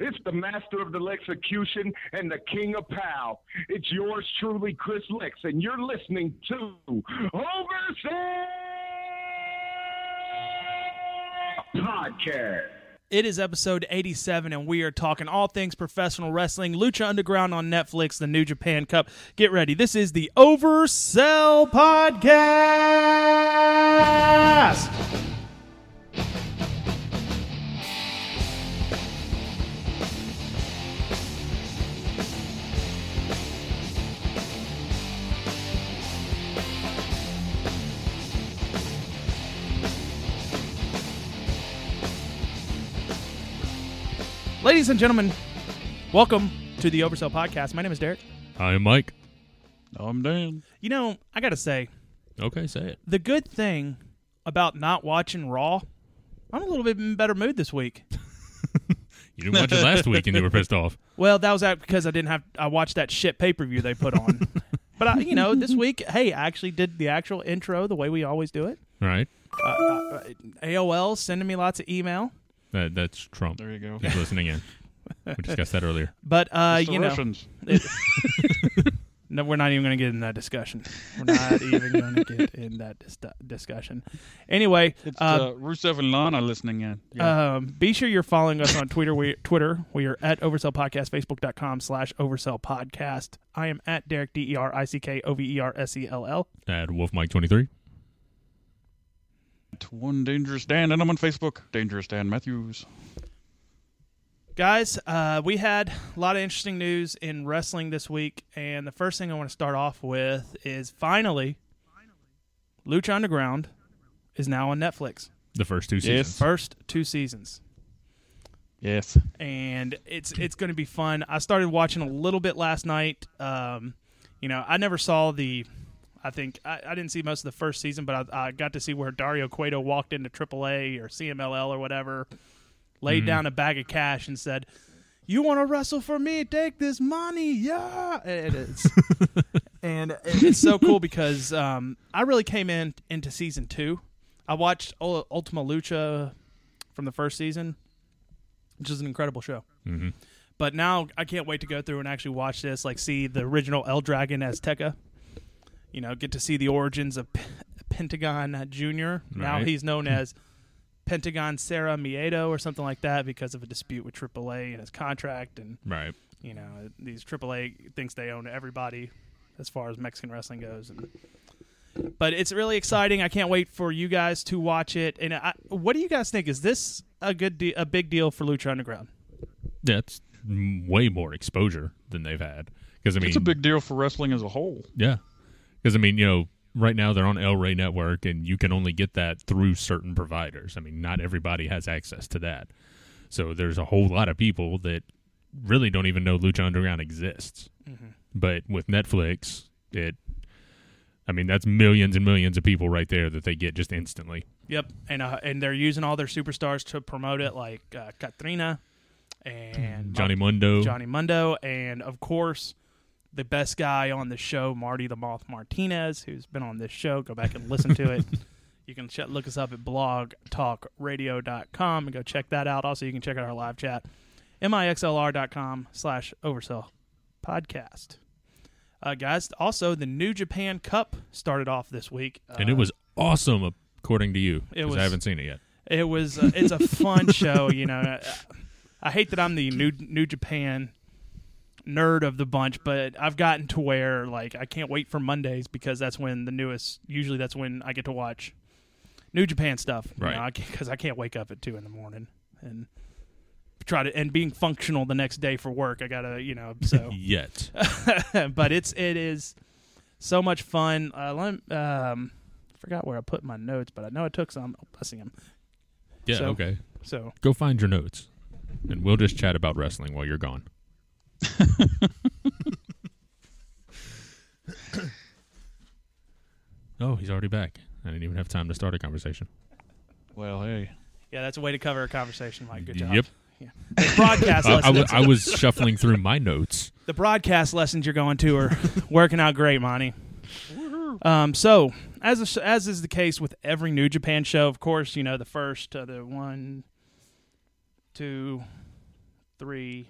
It's the master of the execution and the king of pow. It's yours truly, Chris Lex, and you're listening to Oversell Podcast. It is episode 87, and we are talking all things professional wrestling, Lucha Underground on Netflix, the New Japan Cup. Get ready. This is the Oversell Podcast. Ladies and gentlemen, welcome to the Oversell Podcast. My name is Derick. Hi, Mike. I'm Dan. You know, I got to say, Okay, say it. the good thing about not watching Raw, I'm a little bit in better mood this week. You didn't watch it last week and you were pissed off. Well, that was that because I didn't have I watched that shit pay per view they put on. but I, you know, this week, hey, I actually did the actual intro the way we always do it. Right? Uh, uh, AOL sending me lots of email, That, that's Trump. There you go. He's listening in. We discussed that earlier. but uh, you know, Russians. no, we're not even going to get in that discussion. We're not even going to get in that dis- discussion. Anyway, It's uh, uh, Rusev and Lana listening in. Yeah. Um, be sure you're following us on Twitter. We Twitter. We are at Oversell Podcast. Facebook.com slash Oversell Podcast. I am at Derick D E R I C K O V E R S E L L. At Wolf Mike 23. At one Dangerous Dan, and I'm on Facebook. Dangerous Dan Matthews. Guys, uh, we had a lot of interesting news in wrestling this week, and the first thing I want to start off with is finally, Lucha Underground is now on Netflix. The first two Yes. seasons. First two seasons. Yes. and it's it's going to be fun. I started watching a little bit last night. Um, you know, I never saw the. I think I, I didn't see most of the first season, but I, I got to see where Dario Cueto walked into AAA or CMLL or whatever, laid down a bag of cash and said, "You want to wrestle for me? Take this money, yeah." It is, and it's so cool because um, I really came in into season two. I watched Ul- Ultima Lucha from the first season, which is an incredible show. Mhm. But now I can't wait to go through and actually watch this, like see the original El Dragon Azteca. You know, get to see the origins of P- Pentagon Junior. Now he's known as Pentagon Cero Miedo or something like that because of a dispute with AAA and his contract, and Right. you know these AAA thinks they own everybody as far as Mexican wrestling goes. And, but it's really exciting. I can't wait for you guys to watch it. And I, what do you guys think? Is this a good, de- a big deal for Lucha Underground? That's way more exposure than they've had. Because, I mean, it's a big deal for wrestling as a whole. yeah. Because, I mean, you know, right now they're on El Rey Network and you can only get that through certain providers. I mean, not everybody has access to that. So there's a whole lot of people that really don't even know Lucha Underground exists. But with Netflix, it, I mean, that's millions and millions of people right there that they get just instantly. Yep, and uh, and they're using all their superstars to promote it, like uh, Catrina and Johnny Mundo. Johnny Mundo, and of course the best guy on the show, Marty the Moth Martinez, who's been on this show. Go back and listen to it. You can ch- look us up at blogtalkradio.com and go check that out. Also, you can check out our live chat, mixlr.com slash oversell podcast. Uh, guys, also the New Japan Cup started off this week. and Uh, it was awesome, according to you. It 'cause was- I haven't seen it yet. It was. Uh, it's a fun show. You know, I, I hate that I'm the new New Japan nerd of the bunch, but I've gotten to where like I can't wait for Mondays because that's when the newest. Usually, that's when I get to watch New Japan stuff. Right. Because I can't wake up at two in the morning and try to and being functional the next day for work. I gotta, you know. So, Yet. but it's it is so much fun. Uh, let, um, forgot where I put my notes, but I know I took some. Oh, I see them. Yeah, So- okay. So Go find your notes. And we'll just chat about wrestling while you're gone. oh, he's already back. I didn't even have time to start a conversation. Well, hey. Yeah, that's a way to cover a conversation, Mike. Good job. Yep. Yeah. The broadcast I, I, lessons. w- I was shuffling through my notes. the broadcast lessons you're going to are working out great, Monty. Um, so as a, as is the case with every New Japan show, of course, you know the first, uh, the one, two, three.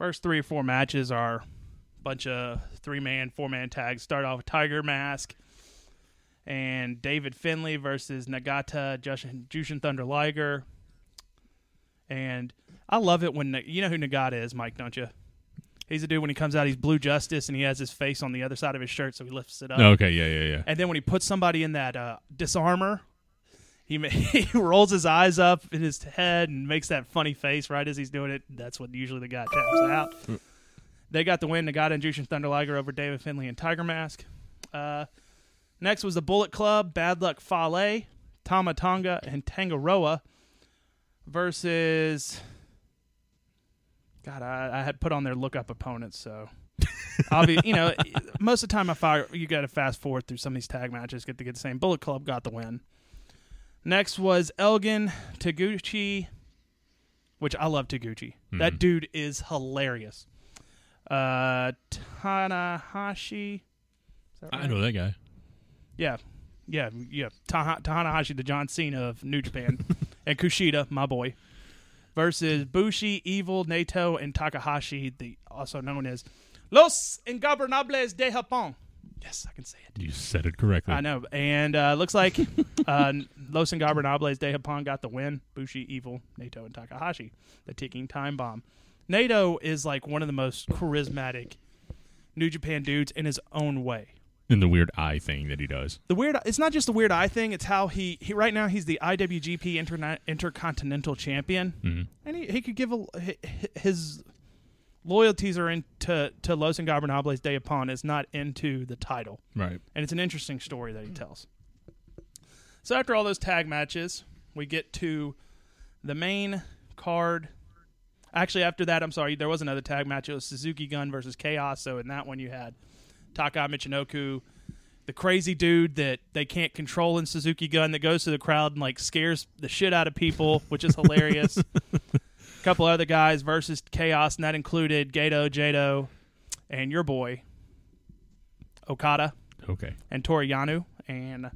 First three or four matches are a bunch of three man, four man tags. Start off with Tiger Mask and David Finlay versus Nagata Jushin, Jushin Thunder Liger. And I love it when you know who Nagata is, Mike, don't you? He's a dude when he comes out, he's Blue Justice, and he has his face on the other side of his shirt, so he lifts it up. Okay, yeah, yeah, yeah. And then when he puts somebody in that uh, disarmor, he ma- he rolls his eyes up in his head and makes that funny face right as he's doing it. That's what usually the guy taps out. They got the win. Nagata and Jushin Thunder Liger over David Finlay and Tiger Mask. Uh, next was the Bullet Club, Bad Luck Fale, Tama Tonga, and Tanga Roa versus. God, I, I had put on their look up opponents, so I'll be, you know, most of the time I fire, you got to fast forward through some of these tag matches, get to get the same. Bullet Club got the win. Next was Elgin Taguchi, which I love Taguchi. That dude is hilarious. Uh, Tanahashi. That I know that guy. Yeah, yeah, yeah. Tanahashi, the John Cena of New Japan, and Kushida, my boy, versus Bushi, Evil, Naito, and Takahashi, the also known as Los Ingobernables de Japón. Yes, I can say it. You said it correctly. I know, and uh, looks like uh, Los Ingobernables de Japón got the win. Bushi, Evil, Naito, and Takahashi, the ticking time bomb. Naito is like one of the most charismatic New Japan dudes in his own way In the weird eye thing that he does. the weird it's not just the weird eye thing it's how he, he right now he's the iwgp interna- intercontinental champion Mhm. and he, he could give a hi- hi- his loyalties are into to los ingobernables de Japón is not into the title. Right. and it's an interesting story that he tells. So after all those tag matches we get to the main card. Actually after that i'm sorry there was another tag match. It was suzuki gun versus chaos. So in that one you had taka michinoku the crazy dude that they can't control in suzuki gun that goes to the crowd and like scares the shit out of people which is hilarious a couple other guys versus chaos and that included Gedo jado and your boy okada Okay. and Toru Yano, and I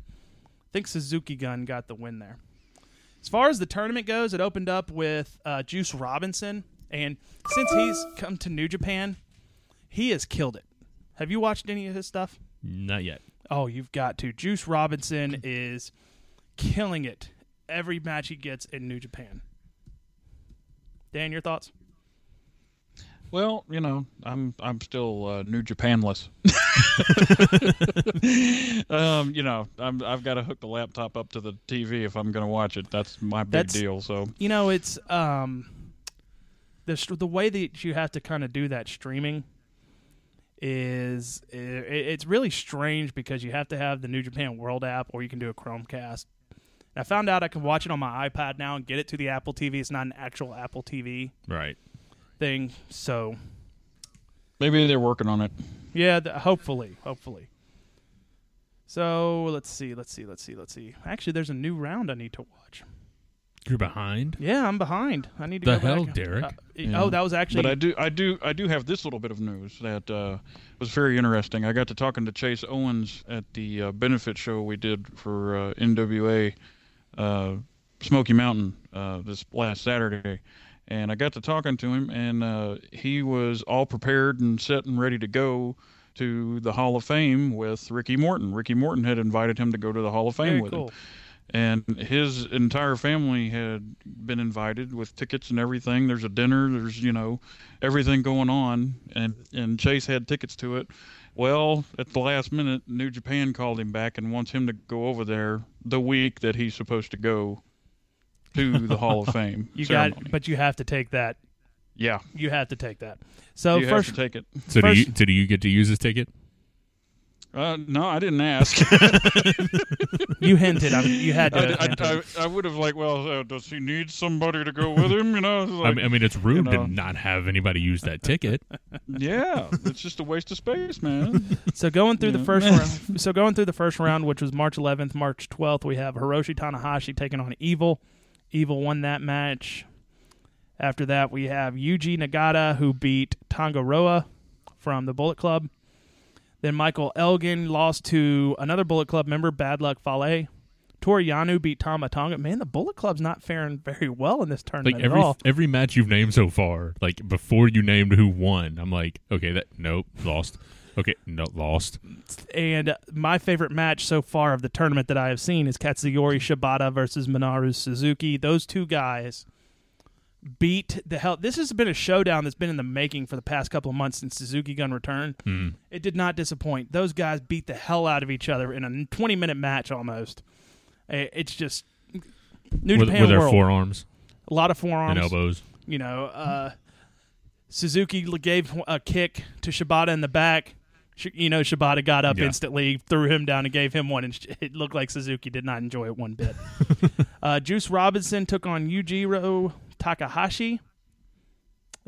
think Suzuki Gun got the win there. As far as the tournament goes, it opened up with uh, Juice Robinson, and since he's come to New Japan, he has killed it. Have you watched any of his stuff? Not yet. Oh, you've got to. Juice Robinson is killing it every match he gets in New Japan. Dan, your thoughts? Well, you know, I'm I'm still uh, New Japanless. um, you know, I'm I've got to hook the laptop up to the TV if I'm going to watch it. That's my big That's- deal. So You know, it's um, the the way that you have to kind of do that streaming is i it's really strange because you have to have the New Japan World app or you can do a Chromecast. And I found out I can watch it on my iPad now and get it to the Apple TV. It's not an actual Apple TV Right. thing, so maybe they're working on it. yeah, th- hopefully, hopefully. So let's see, let's see, let's see, let's see. Actually, there's a new round I need to watch. You're behind. Yeah, I'm behind. I need to The go hell, back. Derick? Uh, Yeah. Oh, that was actually But I do, I do, I do have this little bit of news that uh, was very interesting. I got to talking to Chase Owens at the uh, benefit show we did for uh, NWA uh, Smoky Mountain uh, this last Saturday, and I got to talking to him, and uh, he was all prepared and set and ready to go to the Hall of Fame with Ricky Morton. Ricky Morton had invited him to go to the Hall of Fame very with cool. him and his entire family had been invited with tickets and everything. There's a dinner, there's you know everything going on, and and Chase had tickets to it. Well, at the last minute, New Japan called him back and wants him to go over there the week that he's supposed to go to the Hall of Fame. You ceremony. got, but you have to take that. yeah, You have to take that. So you first, have to take it. So do you so do you get to use his ticket? Uh, no, I didn't ask. you hinted. I, mean, you had to. I, I. I, I would have like, well, uh, does he need somebody to go with him? You know, it's I, mean, I mean, it's rude you know. to not have anybody use that ticket. yeah, it's just a waste of space, man. so going through the first round. So going through the first round, which was March 11th, March 12th, we have Hiroshi Tanahashi taking on Evil. Evil won that match. After that, we have Yuji Nagata who beat Tanga Roa from the Bullet Club. Then Michael Elgin lost to another Bullet Club member, Bad Luck Fale. Toru Yano beat Tama Tonga. Man, the Bullet Club's not faring very well in this tournament Like every at all. every match you've named so far, like before you named who won, I'm like, okay, that nope, lost. Okay, no, lost. And my favorite match so far of the tournament that I have seen is Katsuyori Shibata versus Minoru Suzuki. Those two guys beat the hell. This has been a showdown that's been in the making for the past couple of months since Suzuki Gun returned. Mm. It did not disappoint. Those guys beat the hell out of each other in a 20 minute match almost. It's just New With, Japan with their World. forearms a lot of forearms and elbows. you know, uh, Suzuki gave a kick to Shibata in the back. You know, Shibata got up Yeah. instantly, threw him down, and gave him one, and it looked like Suzuki did not enjoy it one bit. uh, Juice Robinson took on Yujiro Takahashi.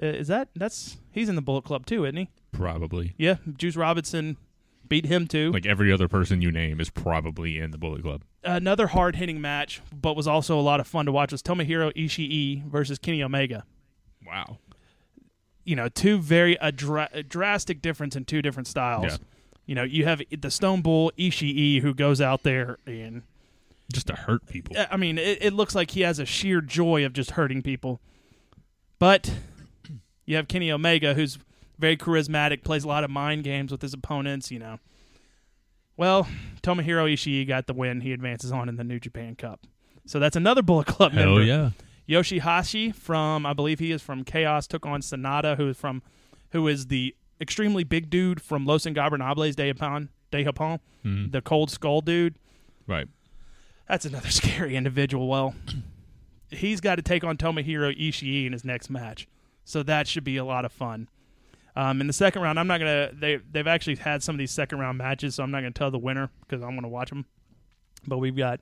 Uh, is that that's he's in the Bullet Club too, isn't he? Probably. Yeah, Juice Robinson beat him too. Like every other person you name is probably in the Bullet Club. Another hard hitting match, but was also a lot of fun to watch was Tomohiro Ishii versus Kenny Omega. Wow. you know, two very a, dra- drastic difference in two different styles. Yeah. You know, you have the Stone Bull Ishii who goes out there and Just to hurt people. I mean, it, it looks like he has a sheer joy of just hurting people. But you have Kenny Omega who's very charismatic, plays a lot of mind games with his opponents. You know, well, Tomohiro Ishii got the win. He advances on in the New Japan Cup. So that's another Bullet Club Hell member. yeah. Yoshihashi from I believe he is from Chaos took on Sanada, who is from who is the extremely big dude from Los Ingobernables de Japón, de Japón, Mhm. the cold skull dude. Right. That's another scary individual. Well, he's got to take on Tomohiro Ishii in his next match, so that should be a lot of fun. Um, in the second round, I'm not gonna. They they've actually had some of these second round matches, so I'm not gonna tell the winner because I'm gonna watch them. But we've got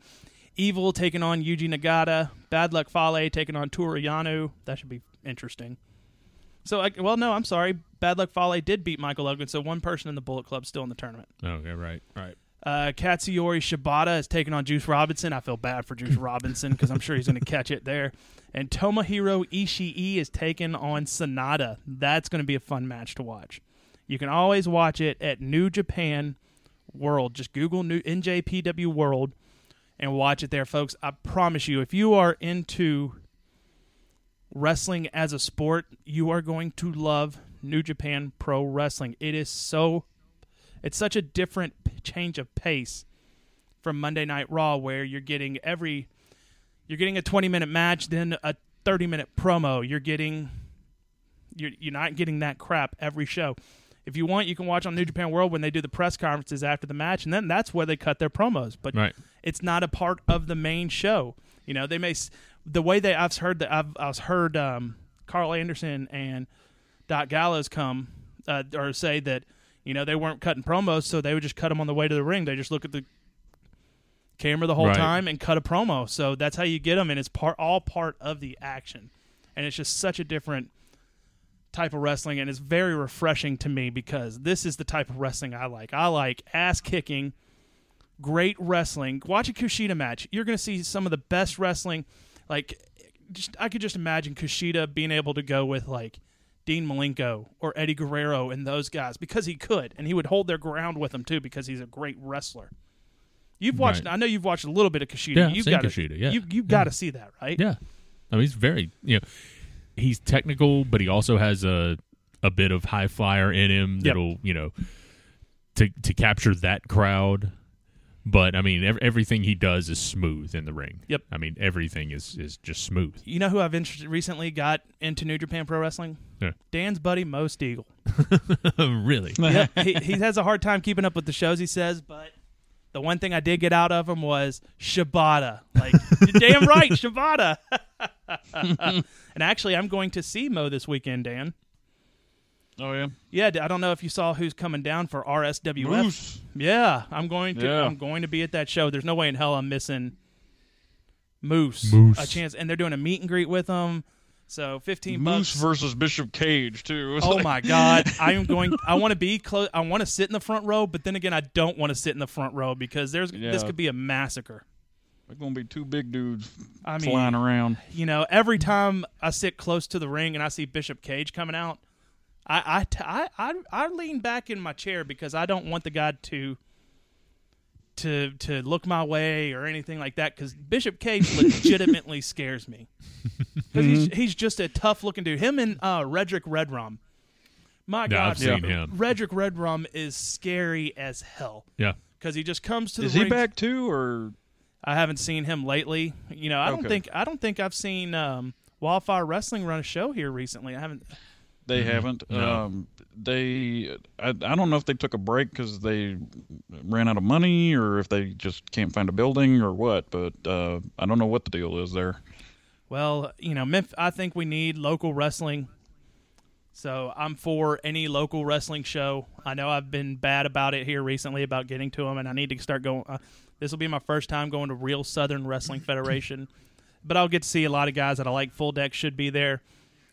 Evil taking on Yuji Nagata, Bad Luck Fale taking on Toru. That should be interesting. So, I, well, no, I'm sorry. Bad Luck Fale did beat Michael Elgin, so one person in the Bullet Club still in the tournament. Okay, right. Right. Uh, Katsuyori Shibata is taking on Juice Robinson. I feel bad for Juice Robinson because I'm sure he's going to catch it there. And Tomohiro Ishii is taking on Sanada. That's going to be a fun match to watch. You can always watch it at New Japan World. Just Google New NJPW World and watch it there, folks. I promise you, if you are into wrestling as a sport, you are going to love New Japan Pro Wrestling. It is so it's such a different p- change of pace from Monday Night Raw where you're getting every you're getting a 20 minute match then a 30 minute promo you're getting you're, you're not getting that crap every show if you want you can watch on New Japan World when they do the press conferences after the match and then that's where they cut their promos but Right. it's not a part of the main show. You know, they may s- the way they I've heard that I've I've heard um, Karl Anderson and Doc Gallows come uh, or say that you know they weren't cutting promos, so they would just cut them on the way to the ring. They just look at the camera the whole Right. time and cut a promo. So that's how you get them, and it's part all part of the action, and it's just such a different type of wrestling and it's very refreshing to me because this is the type of wrestling I like. I like ass kicking, great wrestling. Watch a Kushida match. You're going to see some of the best wrestling. Like, just I could just imagine Kushida being able to go with like Dean Malenko or Eddie Guerrero and those guys because he could, and he would hold their ground with them too because he's a great wrestler. You've watched. Right. I know you've watched a little bit of Kushida. Yeah, you've got to, Kushida, yeah. You you've got to see that, right? Yeah. I mean, he's very, you know, he's technical, but he also has a a bit of high flyer in him that'll, you know, to to capture that crowd. But I mean, ev- everything he does is smooth in the ring. Yep. I mean, everything is is just smooth. You know who I've interested recently got into New Japan Pro Wrestling? Yeah. Dan's buddy Mo Steagle. really? yep, he, he has a hard time keeping up with the shows. He says, but the one thing I did get out of him was Shibata. Like, you're damn right, Shibata. and actually, I'm going to see Mo this weekend, Dan. Oh yeah, Yeah, I don't know if you saw who's coming down for RSWF. Moose. Yeah, I'm going to. Yeah. I'm going to be at that show. There's no way in hell I'm missing Moose. Moose. A chance, and they're doing a meet and greet with him. So 15 Moose bucks. versus Bishop Cage too. Oh like- my god! I am going. I want to be close. I want to sit in the front row, but then again, I don't want to sit in the front row because there's this could be a massacre. They're gonna be two big dudes I mean, flying around. you know, every time I sit close to the ring and I see Bishop Cage coming out, I I I I lean back in my chair because I don't want the guy to to to look my way or anything like that because Bishop Cage legitimately scares me because he's he's just a tough looking dude. Him and uh, Redrick Redrum. My Yeah, God, I've seen him. Redrick Redrum is scary as hell Yeah. because he just comes to the Is he ring- back too, or I haven't seen him lately. You know, I don't Okay. think I don't think I've seen um, Wildfire Wrestling run a show here recently. I haven't. They Mhm. haven't? No. Um, they, I, I don't know if they took a break because they ran out of money, or if they just can't find a building, or what. But uh, I don't know what the deal is there. Well, you know, Memphis, I think we need local wrestling. So I'm for any local wrestling show. I know I've been bad about it here recently about getting to them, and I need to start going. Uh, this will be my first time going to real Southern Wrestling Federation, but I'll get to see a lot of guys that I like. Full Deck should be there.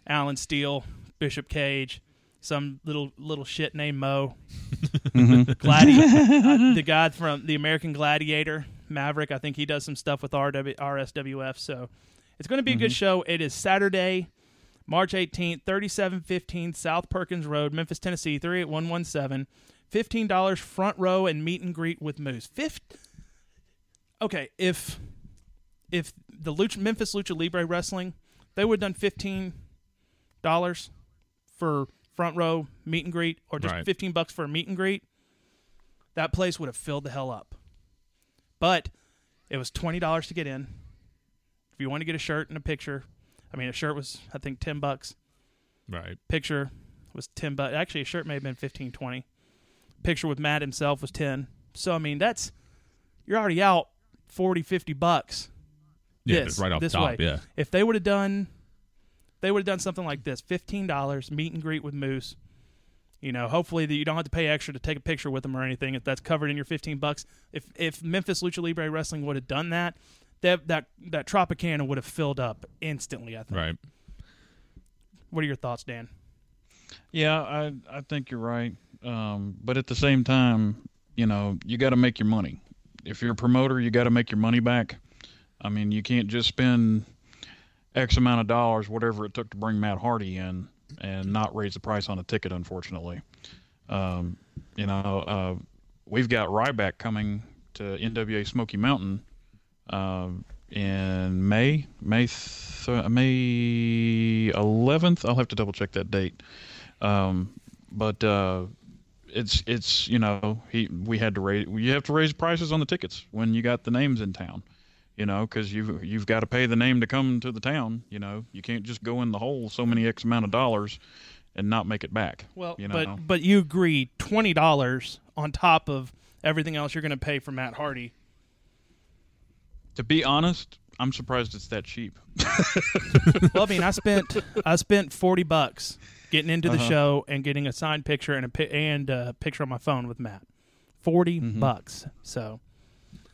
Alan Steele, Bishop Cage, some little little shit named Mo, Gladi- uh, the guy from the American Gladiator, Maverick. I think he does some stuff with RW, RSWF. So it's going to be a good show. It is Saturday, March 18th, 3715 South Perkins Road, Memphis, Tennessee, 38117. $15 front row and meet and greet with Moose. Fifth. Okay, if if the Lucha, Memphis Lucha Libre Wrestling, they would have done $15 for front row meet and greet or just Right. 15 bucks for a meet and greet, that place would have filled the hell up. But it was $20 to get in. If you want to get a shirt and a picture, I mean, a shirt was, I think, 10 bucks. Right. Picture was 10 bucks. Actually, a shirt may have been 15, 20. Picture with Matt himself was 10. So, I mean, that's, you're already out 40, 50 bucks. Yeah, This- right off this the top. way. Yeah. If they would have done, they would have done something like this: fifteen dollars meet and greet with Moose. You know, hopefully that you don't have to pay extra to take a picture with them or anything. If that's covered in your fifteen bucks, if if Memphis Lucha Libre Wrestling would have done that, that that that Tropicana would have filled up instantly. I think. Right. What are your thoughts, Dan? Yeah, I I think you're right. Um, but at the same time, you know, you got to make your money. If you're a promoter, you got to make your money back. I mean, you can't just spend X amount of dollars, whatever it took to bring Matt Hardy in, and not raise the price on a ticket. Unfortunately, um, you know, uh, we've got Ryback coming to NWA Smoky Mountain um, in May, May, th- May 11th. I'll have to double check that date. Um, but uh, it's it's you know he we had to raise you have to raise prices on the tickets when you got the names in town, you know, because you've you've got to pay the name to come to the town. You know, you can't just go in the hole so many x amount of dollars and not make it back. Well, you know, but but you agree twenty dollars on top of everything else you're going to pay for Matt Hardy. to be honest, I'm surprised it's that cheap. well, I mean, I spent I spent forty bucks getting into the Uh-huh. show and getting a signed picture and a and a picture on my phone with Matt. 40 Mhm. bucks. So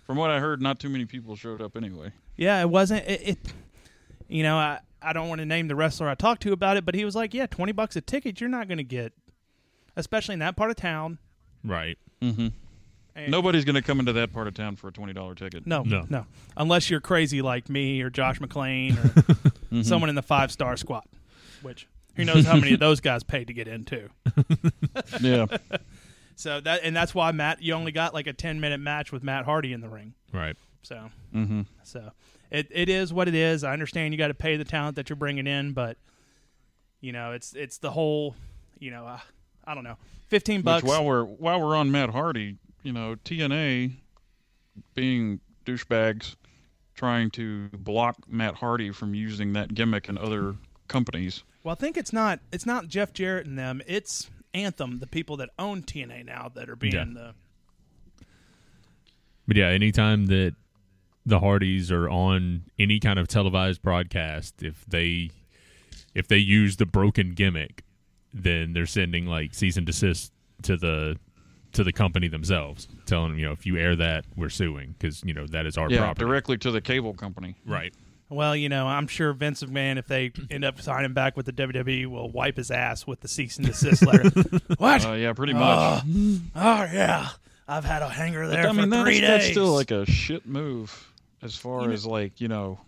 From what I heard, not too many people showed up anyway. yeah, it wasn't it. it you know, I I don't want to name the wrestler I talked to about it, but he was like, "Yeah, twenty bucks a ticket. You're not going to get, especially in that part of town." Right. Mm-hmm. And- Nobody's going to come into that part of town for a twenty dollar ticket. No, no, No. Unless you're crazy like me or Josh McClain or Mm-hmm. someone in the five star squad, which who knows how many of those guys paid to get in too. Yeah. So that and that's why Matt, you only got like a ten minute match with Matt Hardy in the ring. Right. So mm-hmm. so it it is what it is. I understand you got to pay the talent that you're bringing in, but you know it's it's the whole you know uh, I don't know fifteen bucks. Which while we're while we're on Matt Hardy, you know, TNA being douchebags trying to block Matt Hardy from using that gimmick in other companies. Well, I think it's not it's not Jeff Jarrett and them. It's Anthem, the people that own TNA now that are being Yeah. the But yeah, anytime that the Hardys are on any kind of televised broadcast, if they if they use the broken gimmick, then they're sending like cease and desist to the to the company themselves, telling them, you know, if you air that, we're suing because you know that is our yeah, property. directly to the cable company. Right. Well, you know, I'm sure Vince McMahon, if they end up signing back with the WWE, will wipe his ass with the cease and desist letter. what? Uh, yeah, pretty much. oh, oh, yeah, I've had a hanger But, there I mean, for that's, three days. that's still like a shit move as far You know- as like you know.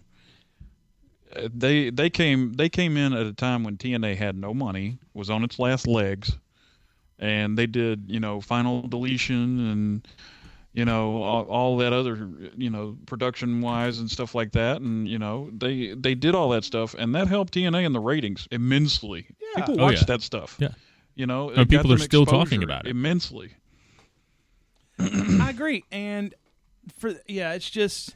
uh, They they came they came in at a time when TNA had no money, was on its last legs, and they did you know final deletion and you know all, all that other you know production wise and stuff like that and you know they they did all that stuff and that helped TNA in the ratings immensely Yeah. people Oh, watched yeah. that stuff Yeah. you know And people are still talking about it. immensely I agree, and for yeah, it's just.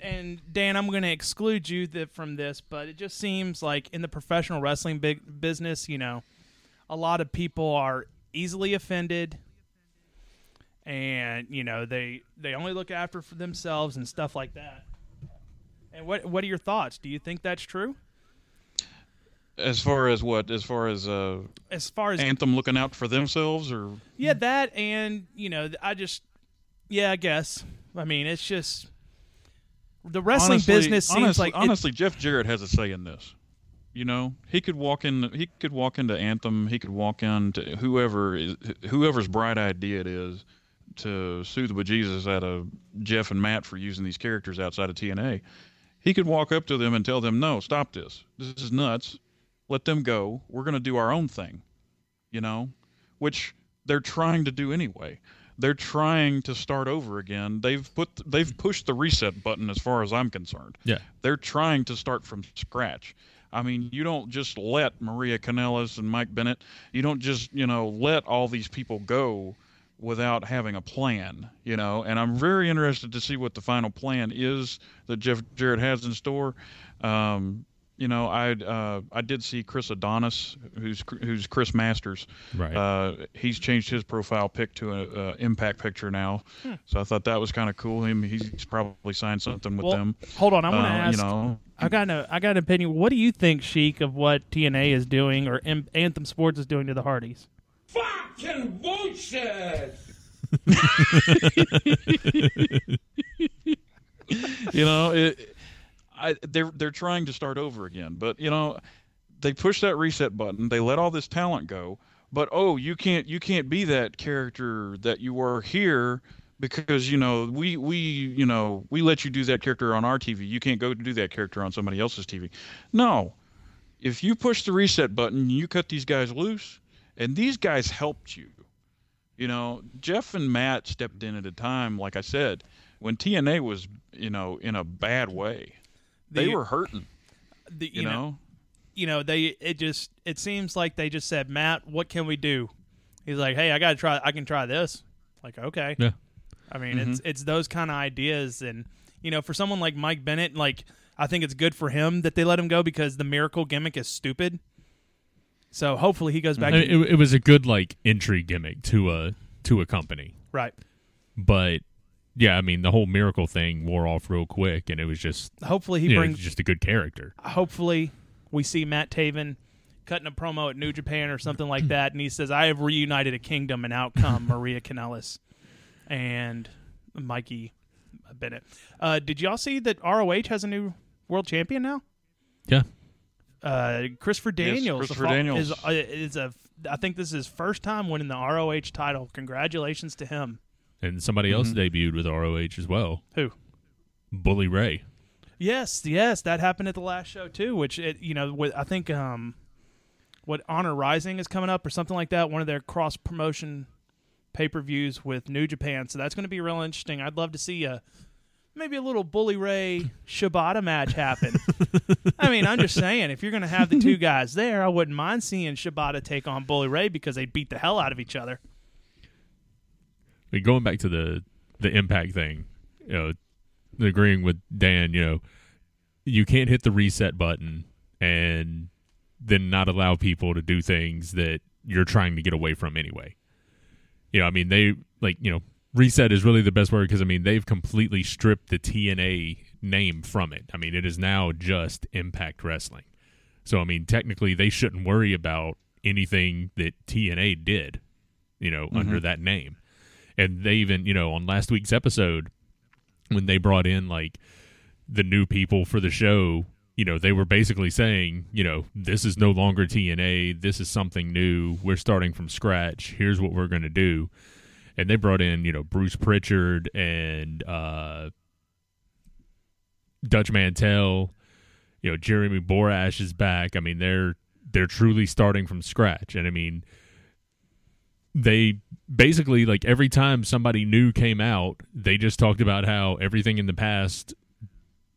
And Dan, I'm going to exclude you th- from this, but it just seems like in the professional wrestling big business, you know, a lot of people are easily offended, and you know they they only look after for themselves and stuff like that. And what what are your thoughts? Do you think that's true? as far as what as far as uh As far as anthem looking out for themselves or Yeah, that and you know, I just yeah, I guess. I mean, it's just the wrestling honestly, business seems honestly, like it- honestly jeff jarrett has a say in this you know he could walk in he could walk into anthem he could walk into whoever is whoever's bright idea it is to sue the bejesus out of jeff and matt for using these characters outside of tna he could walk up to them and tell them no stop this. This is nuts. Let them go. We're going to do our own thing you know which they're trying to do anyway. They're trying to start over again. They've put they've pushed the reset button as far as i'm concerned. Yeah. they're trying to start from scratch. I mean, you don't just let Maria Kanellis and Mike Bennett, you don't just, you know, let all these people go without having a plan, you know. And I'm very interested to see what the final plan is that Jeff Jarrett has in store. Um, you know, I uh, I did see Chris Adonis, who's who's Chris Masters. Right. Uh, he's changed his profile pic to an a impact picture now, so I thought that was kind of cool. Him, he's probably signed something with well, them. hold on, I'm going to Uh, ask You know, I got a I got an opinion. What do you think, Sheik, of what TNA is doing or Am- Anthem Sports is doing to the Hardys? Fucking bullshit! you know, it, I, they're they're trying to start over again, but you know, they push that reset button. They let all this talent go, but oh, you can't you can't be that character that you were here because you know we we you know we let you do that character on our TV. You can't go to do that character on somebody else's TV. No, if you push the reset button, you cut these guys loose, and these guys helped you. You know, Jeff and Matt stepped in at a time, like I said, when TNA was, you know, in a bad way. They were hurting, The, you, know. you know they it just it seems like they just said matt what can we do he's like hey i gotta try i can try this like okay Yeah. i mean mm-hmm. it's it's those kind of ideas and you know for someone like mike bennett like i think it's good for him that they let him go because the miracle gimmick is stupid so hopefully he goes back I mean, it, it was a good like entry gimmick to a to a company, right but yeah, I mean the whole miracle thing wore off real quick, and it was just hopefully he you know, brings just a good character. hopefully we see Matt Taven cutting a promo at New Japan or something like that, and he says, "I have reunited a kingdom, and out come Maria Kanellis and Mikey Bennett." Uh, did y'all see that ROH has a new world champion now? Yeah, Uh, Christopher Daniels, Yes, Christopher Daniels. is uh, is a. I think this is his first time winning the ROH title. Congratulations to him. and somebody else debuted with ROH as well, Who? Bully Ray. Yes, yes, that happened at the last show too. Which it, you know, with, I think um, what Honor Rising is coming up or something like that. One of their cross promotion pay per views with New Japan. So that's going to be real interesting. I'd love to see a maybe a little Bully Ray Shibata match happen. I mean, I'm just saying, if you're going to have the two guys there, I wouldn't mind seeing Shibata take on Bully Ray because they'd beat the hell out of each other. Mean, going back to the the impact thing, you know, agreeing with Dan, you know, you can't hit the reset button and then not allow people to do things that you're trying to get away from anyway. You know, I mean, they like you know, reset is really the best word because I mean they've completely stripped the TNA name from it. I mean, it is now just Impact Wrestling. So I mean, technically, they shouldn't worry about anything that TNA did, you know, mm-hmm. under that name. And they even, you know, on last week's episode, when they brought in like the new people for the show, you know, they were basically saying, you know, this is no longer TNA. This is something new. We're starting from scratch. Here's what we're going to do. And they brought in, you know, Bruce Pritchard and uh, Dutch Mantell. You know, Jeremy Borash is back. I mean, they're they're truly starting from scratch. And I mean, they basically like every time somebody new came out, they just talked about how everything in the past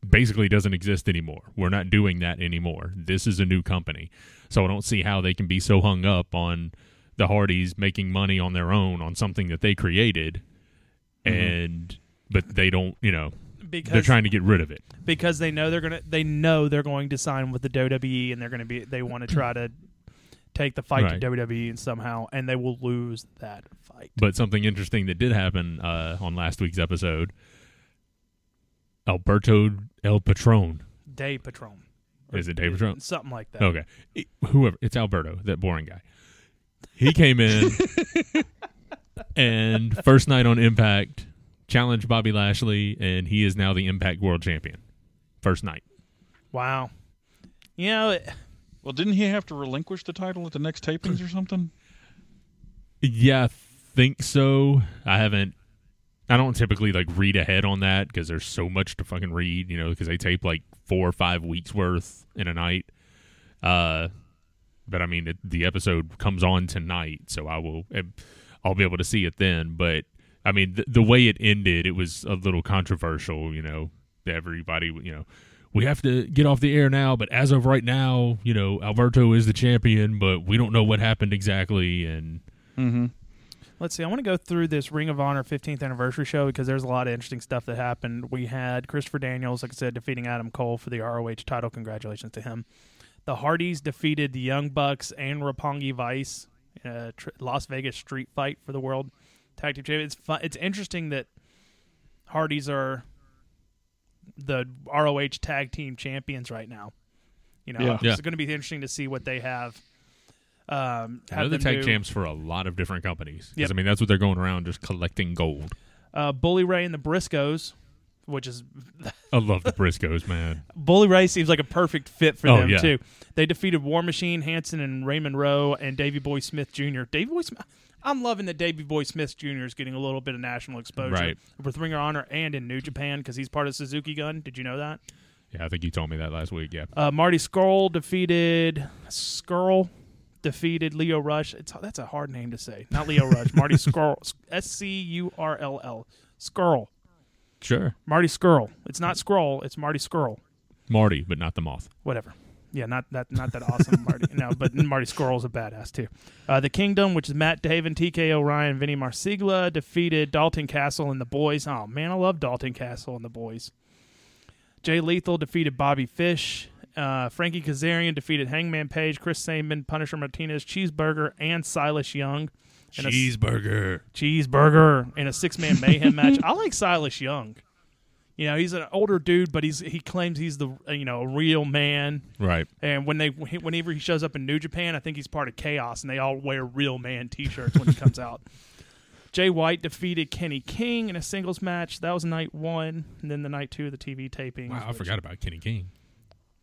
basically doesn't exist anymore. We're not doing that anymore. This is a new company. So I don't see how they can be so hung up on the Hardys making money on their own on something that they created and but they don't, you know, because they're trying to get rid of it. because they know they're gonna they know they're going to sign with the WWE and they're gonna be they want to try to take the fight Right. to WWE and somehow and they will lose that fight. But something interesting that did happen uh, on last week's episode Alberto El Patron. Day Patron. Is it Dave Patron? Something like that. Okay. It- whoever. It's Alberto, that boring guy. He came in and first night on Impact challenged Bobby Lashley, and he is now the Impact World Champion. First night. Wow. You know, it- Well, didn't he have to relinquish the title at the next tapings or something? Yeah, I think so. I haven't. I don't typically like read ahead on that because there's so much to fucking read, you know, because they tape like four or five weeks worth in a night. Uh, but I mean, it, the episode comes on tonight, so I will. eh, I'll be able to see it then. But I mean, the, the way it ended, it was a little controversial. You know, everybody, you know. We have to get off the air now, but as of right now, you know, Alberto is the champion, but we don't know what happened exactly, and Mm-hmm. let's see. I want to go through this Ring of Honor 15th anniversary show because there's a lot of interesting stuff that happened. We had Christopher Daniels, like I said, defeating Adam Cole for the ROH title. Congratulations to him. The Hardys defeated the Young Bucks and Roppongi Vice in a tr- Las Vegas street fight for the World Tag Team Championship. It's fun. It's interesting that Hardys are the ROH Tag Team Champions right now. You know, Yeah. it's Yeah. going to be interesting to see what they have. Um, have the tag do. champs for a lot of different companies. Yep. I mean, that's what they're going around just collecting gold. uh, Bully Ray and the Briscoes, which is I love the Briscoes, man. Bully Ray seems like a perfect fit for Oh, them yeah. too. They defeated War Machine, Hanson, and Raymond Rowe, and Davy Boy Smith Jr. Davy Boy Smith. I'm loving that Davy Boy Smith Jr. is getting a little bit of national exposure Right. with Ring of Honor and in New Japan because he's part of Suzuki Gun. Did you know that? Yeah, I think you told me that last week. Yeah, Uh, Marty Scurll defeated Scurll defeated Lio Rush. It's that's a hard name to say. Not Lio Rush. Marty Scurll. S C U R L L. Scurll. Sure. Marty Skrull. It's not Skrull. It's Marty Skrull. Marty, but not the moth. whatever. Yeah, not that not that awesome Marty. No, but Marty Squirrel's a badass too. Uh, the Kingdom, which is Matt Taven, TK O'Ryan, Vinny Marseglia, defeated Dalton Castle and the boys. Oh man, I love Dalton Castle and the boys. Jay Lethal defeated Bobby Fish. Uh, Frankie Kazarian defeated Hangman Page, Chris Sabin, Punisher Martinez, Cheeseburger, and Silas Young. In a- Cheeseburger. Cheeseburger in a six man mayhem match. I like Silas Young. You know, he's an older dude, but he's he claims he's the uh, you know a real man. Right. And when they whenever he shows up in New Japan, I think he's part of Chaos, and they all wear real man T-shirts when he comes out. Jay White defeated Kenny King in a singles match. That was night one, and then the night two of the TV taping. Wow, I forgot about Kenny King.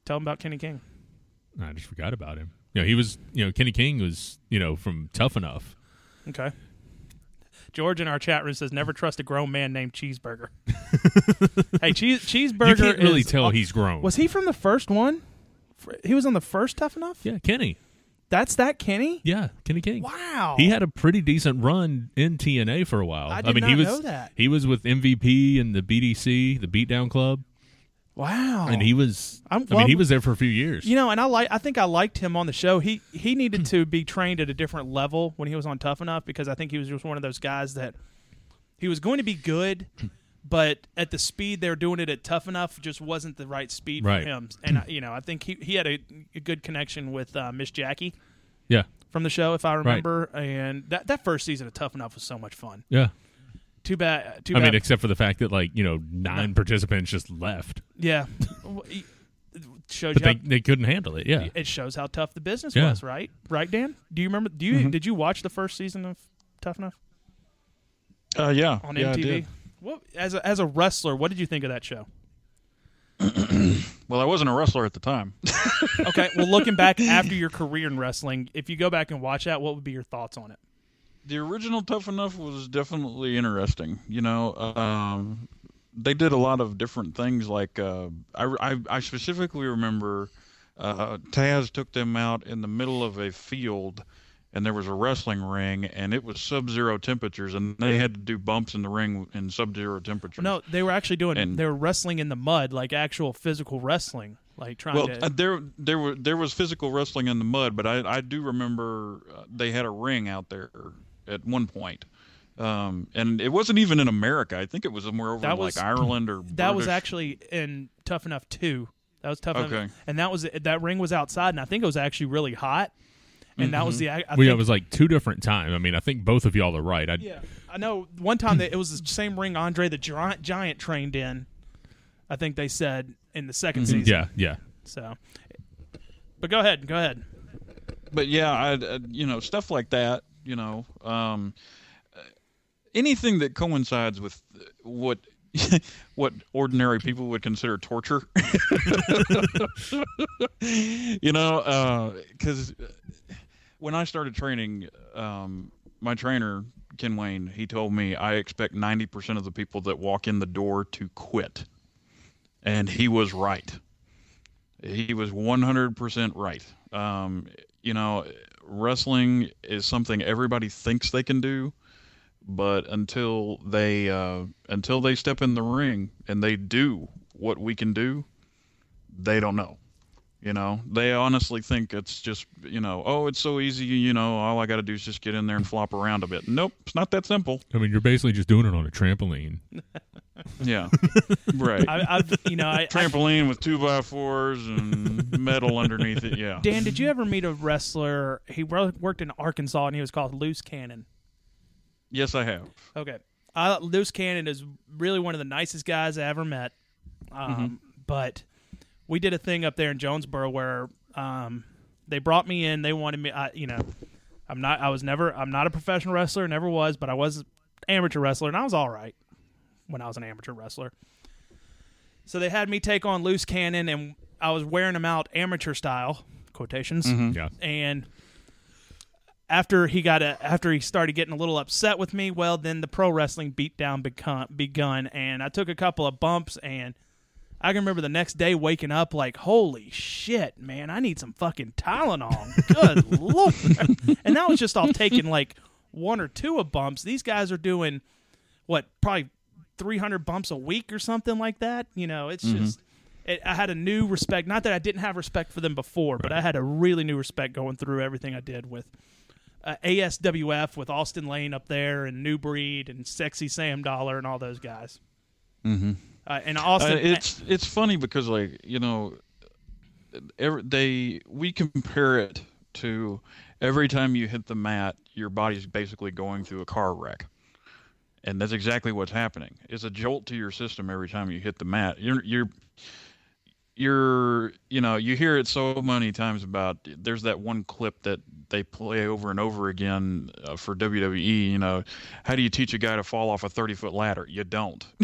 Tell him about Kenny King. I just forgot about him. You know, he was. You know, Kenny King was. You know, from Tough Enough. Okay. George in our chat room says, "Never trust a grown man named Cheeseburger." hey, cheese Cheeseburger. you can't really is- tell he's grown. Was he from the first one? He was on the first Tough Enough. yeah, Kenny. That's that Kenny. Yeah, Kenny King. Wow. He had a pretty decent run in TNA for a while. I did mean, he was know that. he was with MVP and the BDC, the Beatdown Club, Wow. and he was. I'm- I well, mean, he was there for a few years. You know, and I like. I think I liked him on the show. He he needed to be trained at a different level when he was on Tough Enough because I think he was just one of those guys that he was going to be good, but at the speed they were doing it at Tough Enough just wasn't the right speed Right. for him. And I- you know, I think he he had a, a good connection with uh, Miss Jackie yeah, from the show, if I remember. And that that first season of Tough Enough was so much fun. yeah. Too bad. Too bad. I bad. mean, except for the fact that like you know nine participants just left, yeah. Well, he- it shows but you they how- they couldn't handle it. Yeah, it shows how tough the business Yeah. was, right? Right, Dan? Do you remember? Do you did you watch the first season of Tough Enough Uh, yeah, on yeah, I MTV? did. What as a, as a wrestler, what did you think of that show? Well, I wasn't a wrestler at the time. Okay, well, looking back after your career in wrestling, if you go back and watch that, what would be your thoughts on it? The original Tough Enough was definitely interesting. You know, um, they did a lot of different things. Like uh, I, I, I specifically remember uh, Taz took them out in the middle of a field, and there was a wrestling ring, and it was sub-zero temperatures, and they had to do bumps in the ring in sub-zero temperatures. No, they were actually doing. And- they were wrestling in the mud, like actual physical wrestling, like trying Well, to. uh, there there were there was physical wrestling in the mud, but I I do remember uh, they had a ring out there at one point. Um, and it wasn't even in America. I think it was somewhere over That in was- like Ireland or that was actually in Tough Enough too. That was tough Okay. enough, and that was that ring was outside, and I think it was actually really hot, and that was the. I, I well, yeah, it was like two different times. I mean, I think both of y'all are right. I, Yeah, I know. One time that it was the same ring Andre the Giant, Giant trained in. I think they said in the 2nd season. Mm-hmm. yeah, yeah. So, but go ahead, go ahead. but yeah, I, I you know stuff like that. You know, um, uh, anything that coincides with what what ordinary people would consider torture. you know, because when I started training, um, my trainer Ken Wayne, he told me I expect ninety percent of the people that walk in the door to quit, and he was right. He was one hundred percent right. Um, you know, wrestling is something everybody thinks they can do, but until they uh, until they step in the ring and they do what we can do, they don't know. You know, they honestly think it's just you know, oh, it's so easy. You know, all I got to do is just get in there and flop around a bit. Nope, it's not that simple. I mean, you're basically just doing it on a trampoline. Yeah, right. I, I've, you know, I, I, Trampoline with two by fours and metal underneath it. Yeah. Dan, did you ever meet a wrestler? He wo- worked in Arkansas, and he was called Loose Cannon. Yes, I have. Okay. Uh, Loose Cannon is really one of the nicest guys I ever met. Um, But we did a thing up there in Jonesboro where um, they brought me in. They wanted me, I, you know, I'm not, I was never, I'm not a professional wrestler, never was, but I was an amateur wrestler, and I was all right when I was an amateur wrestler. So they had me take on Loose Cannon, and I was wearing him out amateur style, quotations Yeah. and after he got a, after he started getting a little upset with me, well, then the pro wrestling beatdown become, begun, and I took a couple of bumps, and I can remember the next day waking up like, holy shit, man, I need some fucking Tylenol. Good lord! And that was just off taking like one or two of bumps. These guys are doing what probably 300 bumps a week or something like that. You know, it's just. It, I had a new respect. Not that I didn't have respect for them before, but I had a really new respect going through everything I did with uh, ASWF, with Austin Lane up there, and New Breed, and Sexy Sam Dollar, and all those guys. Mm-hmm. Uh, and Austin, Uh, it's it's funny because like you know, every, they we compare it to every time you hit the mat, your body's basically going through a car wreck, and that's exactly what's happening. It's a jolt to your system every time you hit the mat. You're you're you're you know you hear it so many times about there's that one clip that they play over and over again uh, for WWE you know how do you teach a guy to fall off a 30 foot ladder? You don't.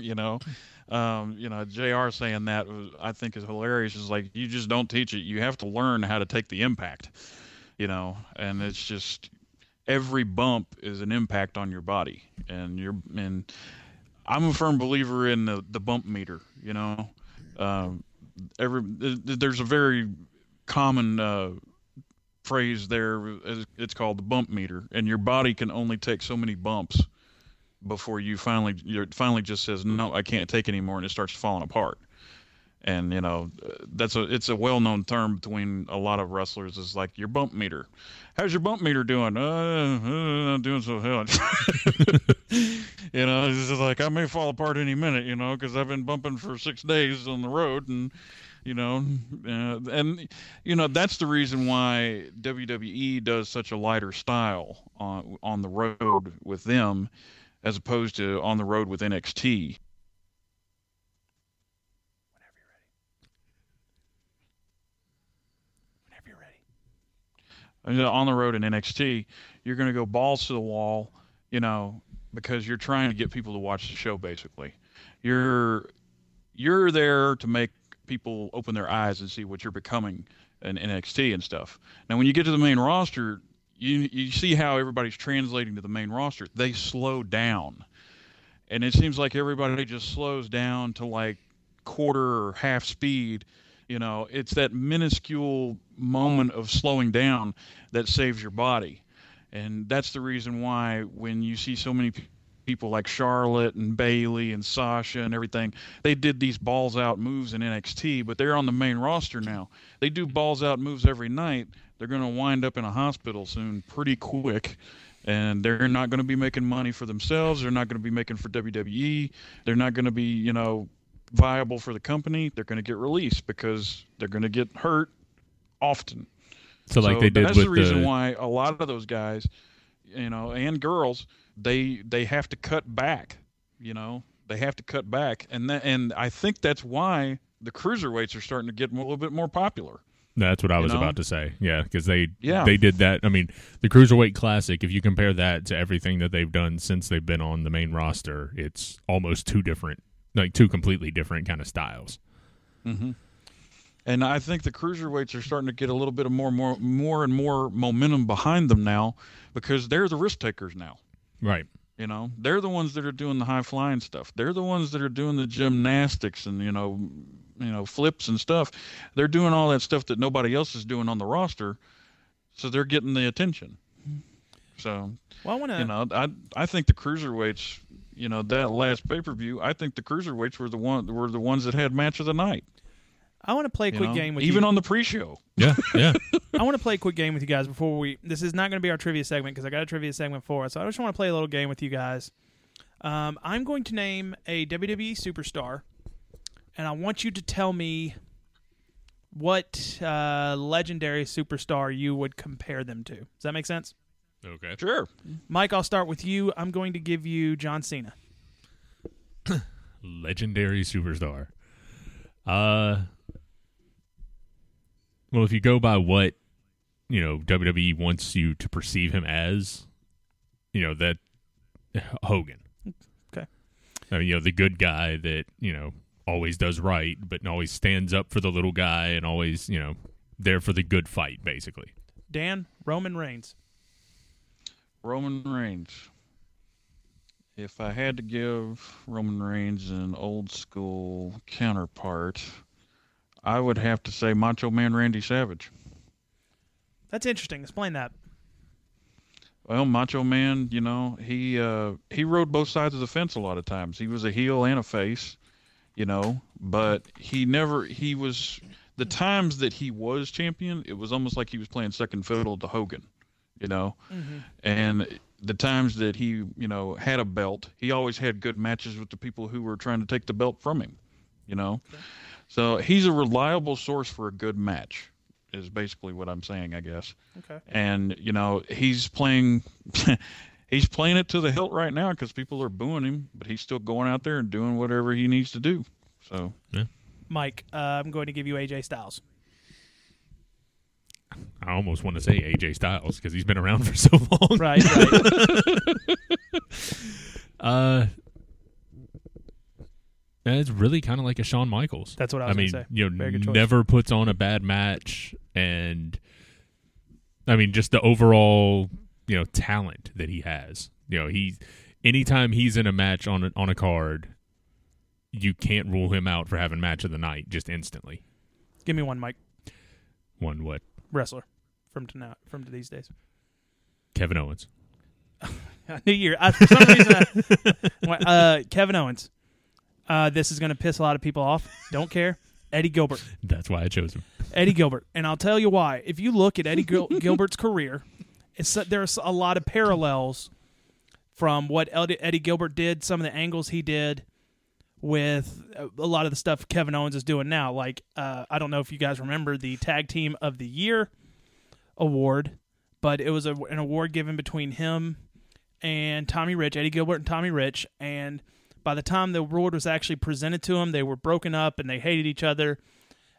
You know? Um, you know JR saying that was, I think is hilarious. Is like you just don't teach it. You have to learn how to take the impact you know? And it's just every bump is an impact on your body. And you're and I'm a firm believer in the, the bump meter. You know, um, every th- th- there's a very common uh, phrase there. It's- It's called the bump meter, and your body can only take so many bumps before you finally you finally just says no, I can't take anymore, and it starts falling apart. And you know, that's a it's a well known term between a lot of wrestlers. Is like your bump meter. How's your bump meter doing? Uh, uh doing so hell. you know, it's just like I may fall apart any minute. You know, because I've been bumping for six days on the road, and you know, uh, and you know that's the reason why WWE does such a lighter style on on the road with them, as opposed to on the road with NXT. whenever you're ready. you know, on the road in NXT, you're going to go balls to the wall, you know, because you're trying to get people to watch the show. Basically, you're you're there to make people open their eyes and see what you're becoming in NXT and stuff. Now, when you get to the main roster, you you see how everybody's translating to the main roster. They slow down, and it seems like everybody just slows down to like quarter or half speed You know, it's that minuscule oh. moment of slowing down that saves your body. And that's the reason why when you see so many people like Charlotte and Bayley and Sasha and everything, they did these balls out moves in NXT, but they're on the main roster now. They do balls out moves every night. They're going to wind up in a hospital soon pretty quick. And they're not going to be making money for themselves. They're not going to be making for WWE. They're not going to be, you know, viable for the company. They're going to get released because they're going to get hurt often. So like they did that's with the reason the why a lot of those guys, you know, and girls, they they have to cut back. You know, they have to cut back, and that, and I think that's why the cruiserweights are starting to get a little bit more popular. That's what I was know? about to say. Yeah, because they Yeah. they did that. I mean, the cruiserweight classic. If you compare that to everything that they've done since they've been on the main roster, it's almost two different, like two completely different kind of styles. Mm-hmm. And I think the cruiserweights are starting to get a little bit of more more more and more momentum behind them now because they're the risk takers now. Right. You know, they're the ones that are doing the high flying stuff. They're the ones that are doing the gymnastics and you know, you know, flips and stuff. They're doing all that stuff that nobody else is doing on the roster, so they're getting the attention. So, Well, I want to. you know, I I think the cruiserweights, you know, that last pay per view, I think the cruiserweights were the one were the ones that had match of the night. I want to play a You quick know? game with you guys even you. on the pre-show. Yeah. Yeah. I want to play a quick game with you guys before we. This is not going to be our trivia segment because I got a trivia segment for us. So I just want to play a little game with you guys. Um, I'm going to name a WWE superstar, and I want you to tell me what uh, legendary superstar you would compare them to. Does that make sense? Okay. Sure. Mike, I'll start with you. I'm going to give you John Cena. Legendary superstar. Uh. Well, if you go by what you know WWE wants you to perceive him as, you know that Hogan. Okay. I mean, you know, the good guy that, you know, always does right, but always stands up for the little guy and always, you know, there for the good fight, basically. Dan Roman Reigns. Roman Reigns. If I had to give Roman Reigns an old school counterpart, I would have to say Macho Man Randy Savage. That's interesting. Explain that. Well, Macho Man, you know, he uh, he rode both sides of the fence a lot of times. He was a heel and a face, you know, but he never he was the times that he was champion, it was almost like he was playing second fiddle to Hogan, you know. And the times that he, you know, had a belt, he always had good matches with the people who were trying to take the belt from him, you know. So he's a reliable source for a good match, is basically what I'm saying, I guess Okay. and you know he's playing he's playing it to the hilt right now because people are booing him but he's still going out there and doing whatever he needs to do so Mike, uh, I'm going to give you AJ Styles. I almost want to say AJ Styles because he's been around for so long. Right, right. Uh, it's really kind of like a Shawn Michaels. That's what I was mean, gonna say. you know, Very good choice. never puts on a bad match, and I mean, just the overall, you know, talent that he has. You know, he anytime he's in a match on a, on a card, you can't rule him out for having match of the night just instantly. give me one, Mike. One what? Wrestler from tonight, from these days. Kevin Owens. New Year. I, for some reason, I- uh, Kevin Owens. Uh, this is going to piss a lot of people off. Don't care. Eddie Gilbert. That's why I chose him. Eddie Gilbert. And I'll tell you why. If you look at Eddie Gil- Gilbert's career, it's, there's a lot of parallels from what Eddie, Eddie Gilbert did, some of the angles he did with a a lot of the stuff Kevin Owens is doing now. Like, uh, I don't know if you guys remember the Tag Team of the Year award, but it was a, an award given between him and Tommy Rich, Eddie Gilbert and Tommy Rich. And by the time the award was actually presented to them, they were broken up and they hated each other.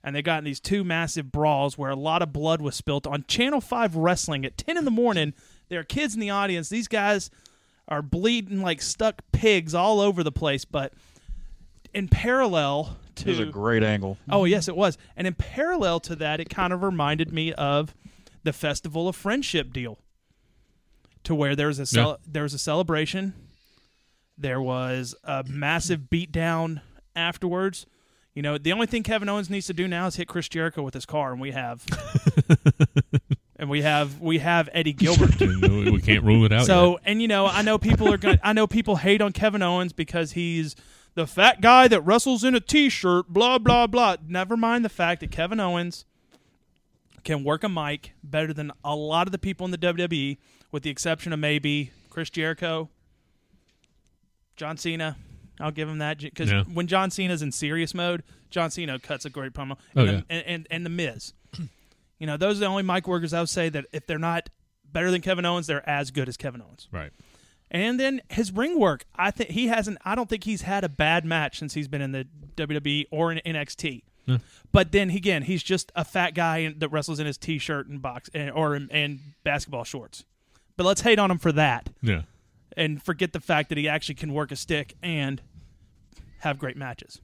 And they got in these two massive brawls where a lot of blood was spilt on Channel 5 Wrestling at 10 in the morning. There are kids in the audience. These guys are bleeding like stuck pigs all over the place. But in parallel to it was a great angle Oh, yes, it was. And in parallel to that, it kind of reminded me of the Festival of Friendship deal, to where there was a cel- there was a celebration, there was a massive beatdown afterwards. You know, the only thing Kevin Owens needs to do now is hit Chris Jericho with his car, and we have, and we have we have Eddie Gilbert. We can't rule it out. So, and you know, I know people are going. I know people hate on Kevin Owens because he's the fat guy that wrestles in a t-shirt. Blah blah blah. Never mind the fact that Kevin Owens can work a mic better than a lot of the people in the WWE, with the exception of maybe Chris Jericho, John Cena. I'll give him that because Yeah. when John Cena's in serious mode, John Cena cuts a great promo. Oh, and, the, yeah. and, and and the Miz. You know, those are the only mic workers I would say that if they're not better than Kevin Owens, they're as good as Kevin Owens. right. And then his ring work, I think he hasn't. I don't think he's had a bad match since he's been in the WWE or in NXT. Yeah. Hmm. But then again, he's just a fat guy that wrestles in his t-shirt and box and, or in, and basketball shorts. But let's hate on him for that Yeah. and forget the fact that he actually can work a stick and have great matches.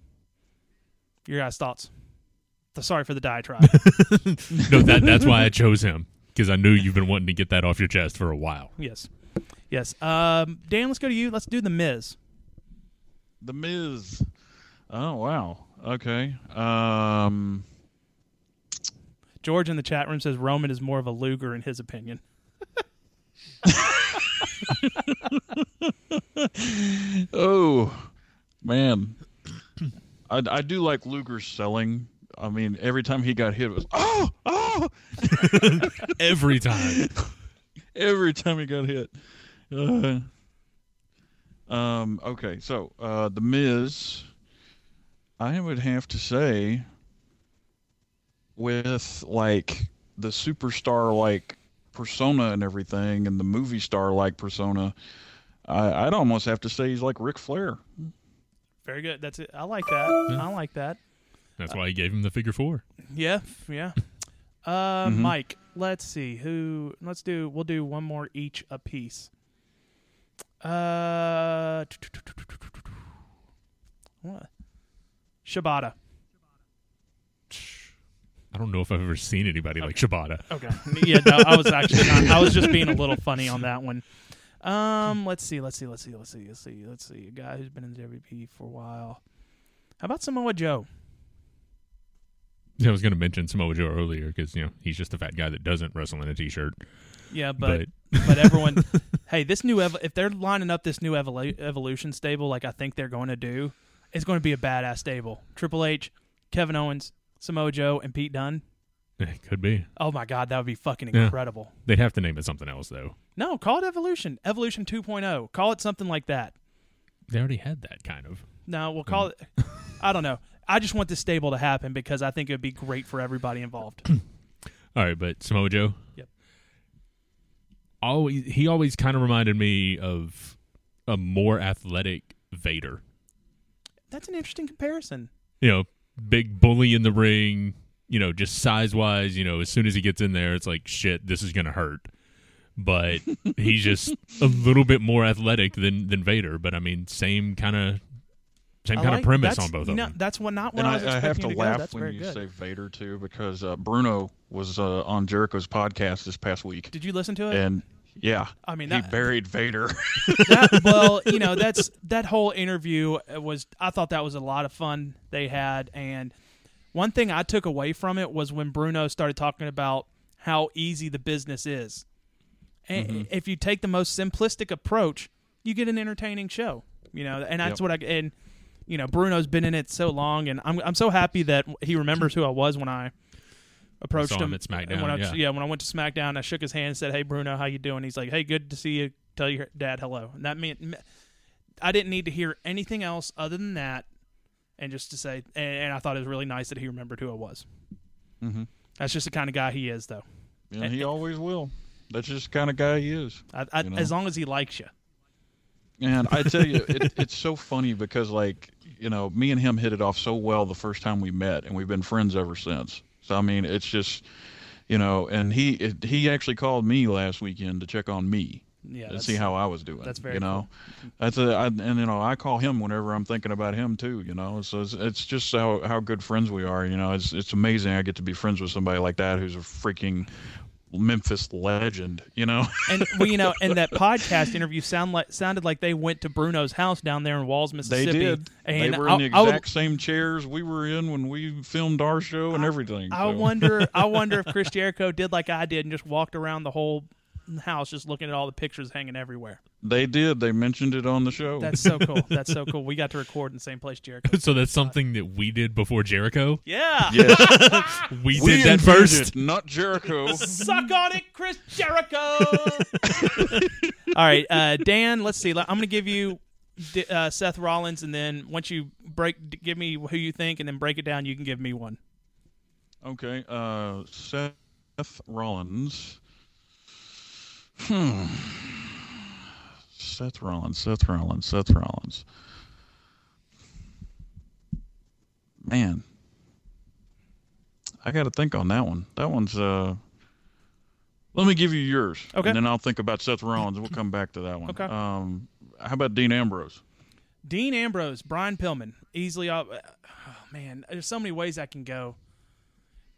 Your guys' thoughts? Sorry for the diatribe. No, that that's why I chose him because I knew you've been wanting to get that off your chest for a while. yes, yes. Um, Dan, let's go to you. Let's do the Miz. The Miz. Oh wow. Okay. Um. George in the chat room says Roman is more of a Luger in his opinion. Oh, man. I, I do like Luger's selling. I mean, every time he got hit, it was oh, oh. Every time. Every time he got hit. Uh, um. Okay. So, uh, the Miz. I would have to say, with like the superstar like persona and everything, and the movie star like persona, I, I'd almost have to say he's like Ric Flair. Very good. That's it. I like that. I like that. That's why he gave him the figure four. Yeah, yeah. Uh, Mike, let's see who. Let's do. We'll do one more each a piece. Uh, what? Shibata. I don't know if I've ever seen anybody like Shibata. Okay. Yeah, no, I was actually not. I was just being a little funny on that one. Um, let's see, let's see, let's see, let's see, let's see, let's see. A guy who's been in the WP for a while. How about Samoa Joe? Yeah, I was going to mention Samoa Joe earlier because you know he's just a fat guy that doesn't wrestle in a t-shirt. Yeah, but But, but everyone, hey, this new ev- if they're lining up this new evolu- evolution stable like I think they're going to do, it's going to be a badass stable. Triple H, Kevin Owens, Samoa Joe, and Pete Dunne. it could be. Oh my God, that would be fucking Yeah. incredible. They'd have to name it something else though. No, call it Evolution, Evolution 2.0. Call it something like that. They already had that kind of. No, we'll call it. I don't know. I just want this stable to happen because I think it would be great for everybody involved. All right, but Samoa Joe. Yep. Always, he always kind of reminded me of a more athletic Vader. That's an interesting comparison. You know, big bully in the ring. You know, just size wise. You know, as soon as he gets in there, it's like shit. This is gonna hurt. But he's just a little bit more athletic than than Vader. But I mean, same kind of same I kind like- of premise on both you of know, them. That's what not what And I I, was I expecting have to to laugh That's when you good. say Vader too, because uh, Bruno was uh, on Jericho's podcast this past week, Did you listen to it? and yeah, I mean, he buried Vader. that, well, you know, that's that whole interview was. I thought that was a lot of fun they had, and one thing I took away from it was when Bruno started talking about how easy the business is. And Mm-hmm. if you take the most simplistic approach, you get an entertaining show. You know, and that's Yep. what I and you know Bruno's been in it so long, and I'm I'm so happy that he remembers who I was when I approached Saw him him at SmackDown, When I, yeah. when I went to SmackDown, I shook his hand and said, "Hey Bruno, how you doing?" He's like, "Hey, good to see you. Tell your dad hello." And that meant I didn't need to hear anything else other than that, and just to say, and, and I thought it was really nice that he remembered who I was. Mhm. That's just the kind of guy he is, though. and he always will. That's just the kind of guy he is. I, I, You know? As long as he likes you. And I tell you, it, it's so funny because, like, you know, me and him hit it off so well the first time we met, and we've been friends ever since. So I mean, it's just, you know, and he it, he actually called me last weekend to check on me Yeah, and see how I was doing. that's very you know, that's a I, and you know I call him whenever I'm thinking about him too. You know, so it's, it's just how how good friends we are. You know, it's it's amazing I get to be friends with somebody like that who's a freaking Memphis legend, you know. And well, you know, and that podcast interview sound like sounded like they went to Bruno's house down there in Walls, Mississippi. they did. And they were I, in the I would- exact same chairs we were in when we filmed our show and everything. I so. wonder. I wonder if Chris Jericho did like I did and just walked around the whole house, just looking at all the pictures hanging everywhere. They did. They mentioned it on the show. That's so cool. That's so cool. We got to record in the same place, Jericho. So that's something that we did before Jericho. Yeah. yes. We, we did that first. it, not Jericho. Suck on it, Chris Jericho. All right, uh, Dan. Let's see. I'm going to give you uh, Seth Rollins, and then once you break, give me who you think, and then break it down. You can give me one. Okay, uh, Seth Rollins. Hmm. Seth Rollins, Seth Rollins, Seth Rollins. Man, I got to think on that one. That one's. uh Let me give you yours, Okay. and then I'll think about Seth Rollins, we'll come back to that one. Okay. Um, how about Dean Ambrose? Dean Ambrose, Brian Pillman, easily. Off, oh, man, there's so many ways I can go,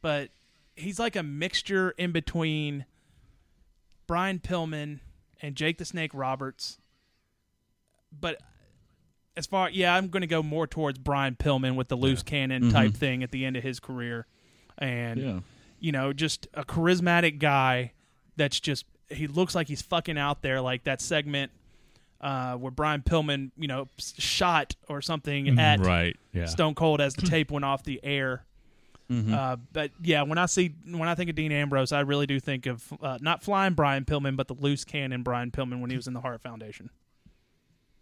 but he's like a mixture in between Brian Pillman and Jake the Snake Roberts. But as far, yeah, I'm going to go more towards Brian Pillman with the loose cannon type thing at the end of his career, and Yeah. you know, just a charismatic guy that's just he looks like he's fucking out there like that segment uh, where Brian Pillman, you know, shot or something at right. Yeah. Stone Cold as the tape went off the air. Uh, but yeah, when I see when I think of Dean Ambrose, I really do think of uh, not flying Brian Pillman, but the loose cannon Brian Pillman when he was in the Hart Foundation.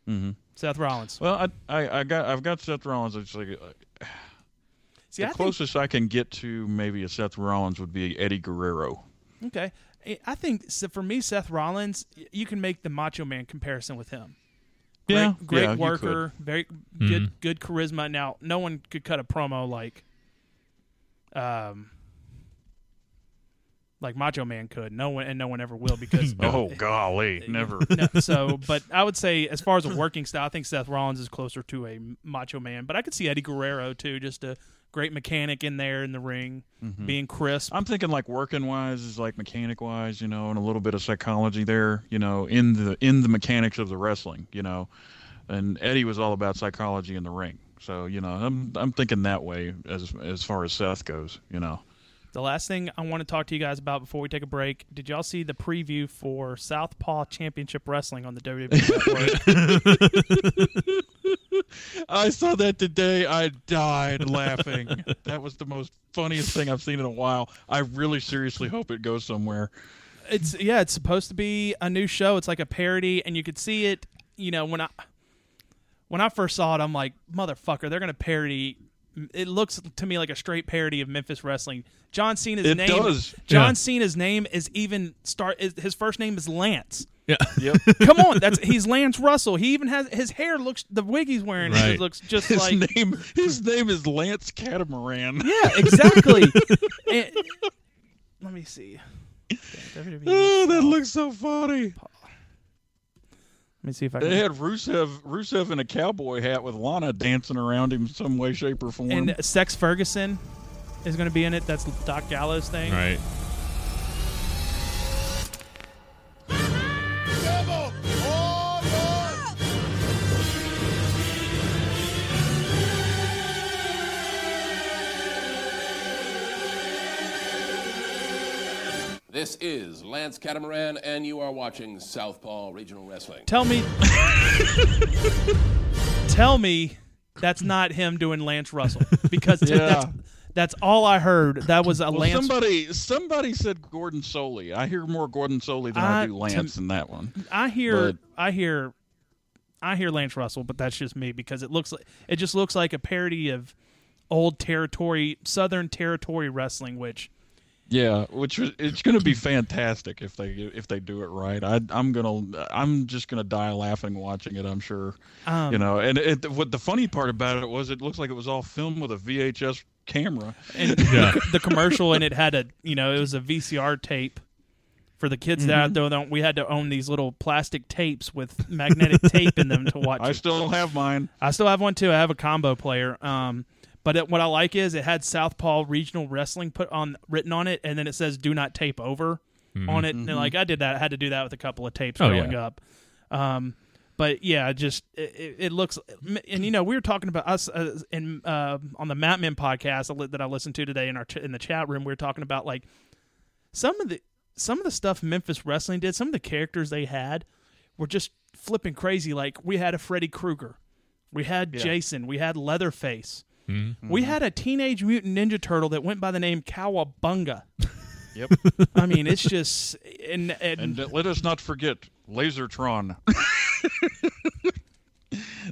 Mhm. Seth Rollins. Well, I, I, I got, I've got Seth Rollins. It's like uh, See, the I think closest I can get to maybe a Seth Rollins would be Eddie Guerrero. okay. I- I think so for me, Seth Rollins, you can make the Macho Man comparison with him. Great, Yeah, great yeah, worker, very good, good charisma. Now, no one could cut a promo like, um, like Macho Man could. No one, and no one ever will because Oh golly, never. no, so, but I would say as far as a working style, I think Seth Rollins is closer to a Macho Man. But I could see Eddie Guerrero too, just a great mechanic in there in the ring, Mm-hmm. being crisp. I'm thinking like working wise is like mechanic wise, you know, and a little bit of psychology there, you know, in the in the mechanics of the wrestling, you know. And Eddie was all about psychology in the ring. So, you know, I'm I'm thinking that way as as far as Seth goes, you know. The last thing I want to talk to you guys about before we take a break, did y'all see the preview for Southpaw Championship Wrestling on the WWE Network? I saw that today. I died laughing. that was the most funniest thing I've seen in a while. I really seriously hope it goes somewhere. it's yeah, it's supposed to be a new show. It's like a parody, and you could see it. You know, when I when I first saw it, I'm like, motherfucker, they're gonna parody. It looks to me like a straight parody of Memphis wrestling. John Cena's name. It name. does. John Yeah. Cena's name is even start. Is, his first name is Lance. Yeah. Yep. Come on, that's he's Lance Russell. He even has his hair looks the wig he's wearing Right. looks just His like name his name is Lance Catamaran. yeah, exactly. And- let me see. WWE Oh, that looks so funny. Let me see if I They can. had Rusev Rusev in a cowboy hat with Lana dancing around him some way, shape, or form. And Sex Ferguson is going to be in it. That's Doc Gallows thing. Right. This is Lance Catamaran, and you are watching Southpaw Regional Wrestling. Tell me, tell me, that's not him doing Lance Russell because Yeah. that's that's all I heard. That was a well, Lance. somebody somebody said Gordon Solie. I hear more Gordon Solie than I, I- do to- Lance in that one. I hear, but- I hear, I hear Lance Russell, but that's just me because it looks like it just looks like a parody of old territory, Southern territory wrestling, which Yeah, which it's going to be fantastic if they if they do it right. I, I'm gonna I'm just gonna die laughing watching it. I'm sure. Um, you know, and it, what the funny part about it was, it looks like it was all filmed with a VHS camera. and Yeah. the, commercial and it had a you know it was a VCR tape for the kids that out there don't we had to own these little plastic tapes with magnetic tape in them to watch I it. still have mine. I still have one too I have a combo player um but it, what I like is it had Southpaw Regional Wrestling put on written on it and then it says do not tape over on it. And like I did that, I had to do that with a couple of tapes Oh, growing yeah. up. Um, but yeah, just it, it- it looks, and you know, we were talking about us uh, in uh, on the Map Men podcast that I listened to today in our ch- in the chat room. We were talking about like some of the some of the stuff Memphis Wrestling did. Some of the characters they had were just flipping crazy. Like we had a Freddy Krueger, we had Jason, we had Leatherface. We had a teenage mutant ninja turtle that went by the name Cowabunga. Yep. I mean, it's just and, and, And let us not forget Lasertron.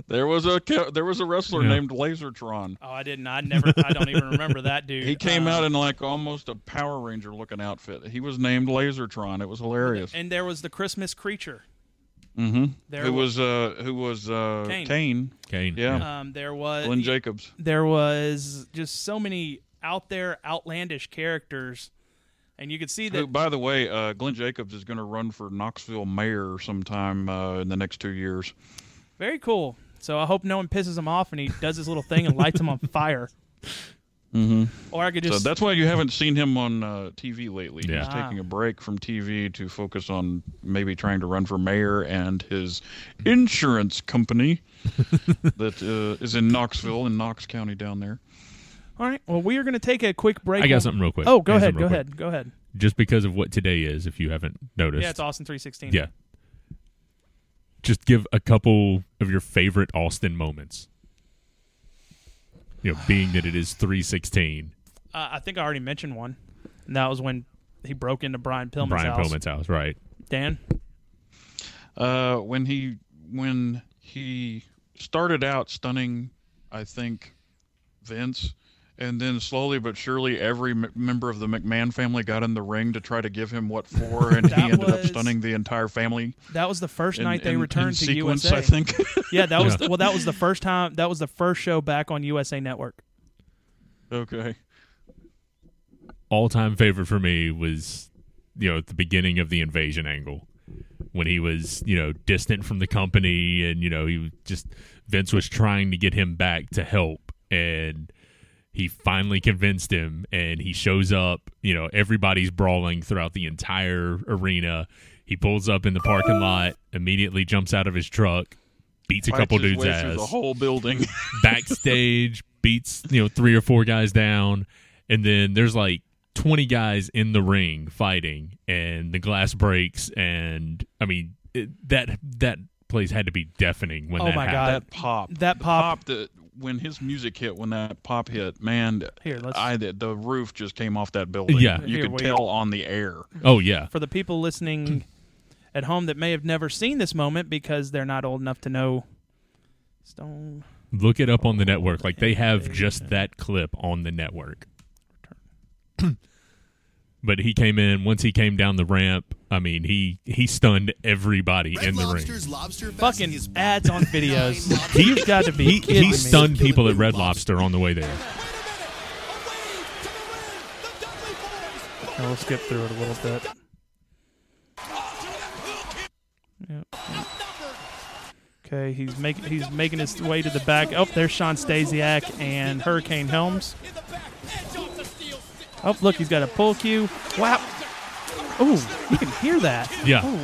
there was a there was a wrestler Yeah. named Lasertron. oh, I didn't. I never. I don't even remember that dude. He came Uh, out in like almost a Power Ranger looking outfit. He was named Lasertron. It was hilarious. and there was the Christmas creature. Mm-hmm. There Who wa- was uh who was uh Kane. Kane? Kane. Yeah. Um, there was Glenn Jacobs. there was just so many out there outlandish characters, and you could see Who, that. by the way, uh, Glenn Jacobs is going to run for Knoxville mayor sometime uh, in the next two years. Very cool. So I hope no one pisses him off and he does his little thing and lights him on fire. Mm-hmm. Or I could So just that's why you haven't seen him on uh, TV lately. Yeah. He's Ah. taking a break from TV to focus on maybe trying to run for mayor and his insurance company that uh, is in Knoxville in Knox County down there. all right. Well, we are going to take a quick break. I got something real quick. Oh, go I got ahead. Go real ahead. Go ahead. Just because of what today is, if you haven't noticed. Yeah, it's Austin three sixteen. Yeah. Just give a couple of your favorite Austin moments. You know, being that it is 316, Uh, I think I already mentioned one. And that was when he broke into Brian Pillman's house. Brian house. Pillman's house, right? Dan. Uh, when he when he started out stunning, I think Vince, and then slowly but surely every m- member of the McMahon family got in the ring to try to give him what for, and he That ended up stunning the entire family. That was the first in- night they in- returned in to sequence, USA. I think. Yeah, that was Yeah. well. That was the first time. That was the first show back on USA Network. okay. All time favorite for me was, you know, at the beginning of the invasion angle when he was, you know, distant from the company and, you know, he just, Vince was trying to get him back to help and he finally convinced him and he shows up, you know, everybody's brawling throughout the entire arena. He pulls up in the parking lot, immediately jumps out of his truck, beats a Fights couple dudes' way ass the whole building. backstage, beats you know three or four guys down, and then there's like twenty guys in the ring fighting, and the glass breaks, and I mean it, that that place had to be deafening when Oh that my happened. God. that pop, That pop- that when his music hit, when that pop hit, man, Here, let's- I the, the roof just came off that building. Yeah. you Here, could wait. tell on the air. Oh yeah, For the people listening at home that may have never seen this moment because they're not old enough to know Stone. look it up on the network. Like they have just that clip on the network. But he came in once he came down the ramp. I mean, he he stunned everybody Red in the ring. Lobster Fucking is ads on videos. Nine You've got to be He kidding he me. stunned people at Red Lobster on the way there. And we'll skip through it a little bit. Yep. Okay, he's making he's making his way to the back. Oh, there's Shawn Stasiak and Hurricane Helms. Oh, look, he's got a pull cue. Wow. Oh, you can hear that. Yeah. Oh,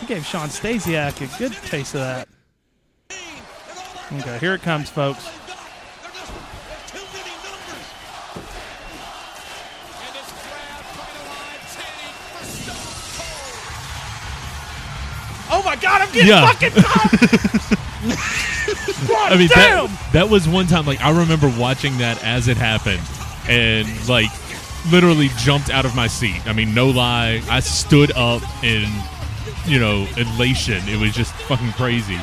he gave Shawn Stasiak a good taste of that. Okay, here it comes, folks. Oh my God, I'm getting Yeah. fucking I mean, damn! that, that was one time. Like I remember watching that as it happened, and like literally jumped out of my seat. I mean, no lie, I stood up in you know elation. It was just fucking crazy.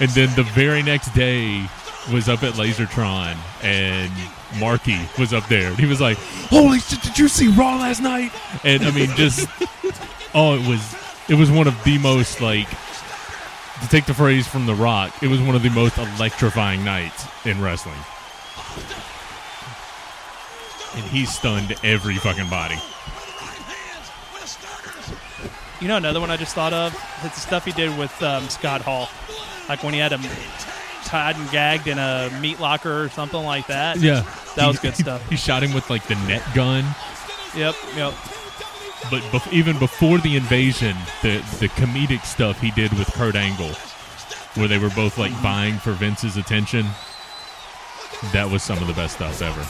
And then the very next day was up at Lasertron, and Marky was up there, and he was like, "Holy shit! Did you see Raw last night?" And I mean, just oh, it was it was one of the most like to take the phrase from The Rock, it was one of the most electrifying nights in wrestling. And he stunned every fucking body. You know another one I just thought of? It's the stuff he did with um, Scott Hall. Like when he had him tied and gagged in a meat locker or something like that. Yeah. That was good stuff. He shot him with like the net gun. Yep, yep. But bef- even before the invasion, the the comedic stuff he did with Kurt Angle, where they were both like vying for Vince's attention, that was some of the best stuff ever.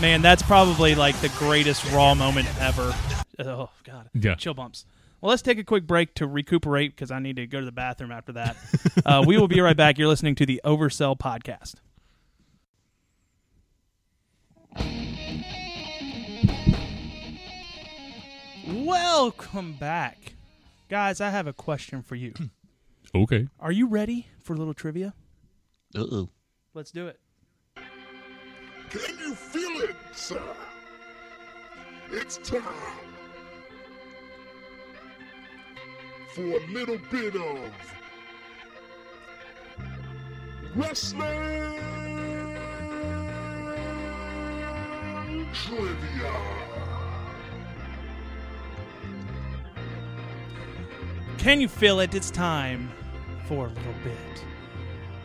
Man, that's probably like the greatest Raw moment ever. Oh God, Yeah. chill bumps. Well, let's take a quick break to recuperate because I need to go to the bathroom after that. uh, we will be right back. You're listening to the Oversell podcast. Welcome back, guys. I have a question for you. Okay. Are you ready for a little trivia? Uh oh. Let's do it. Can you feel it, sir? It's time for a little bit of wrestling trivia. Can you feel it? It's time for a little bit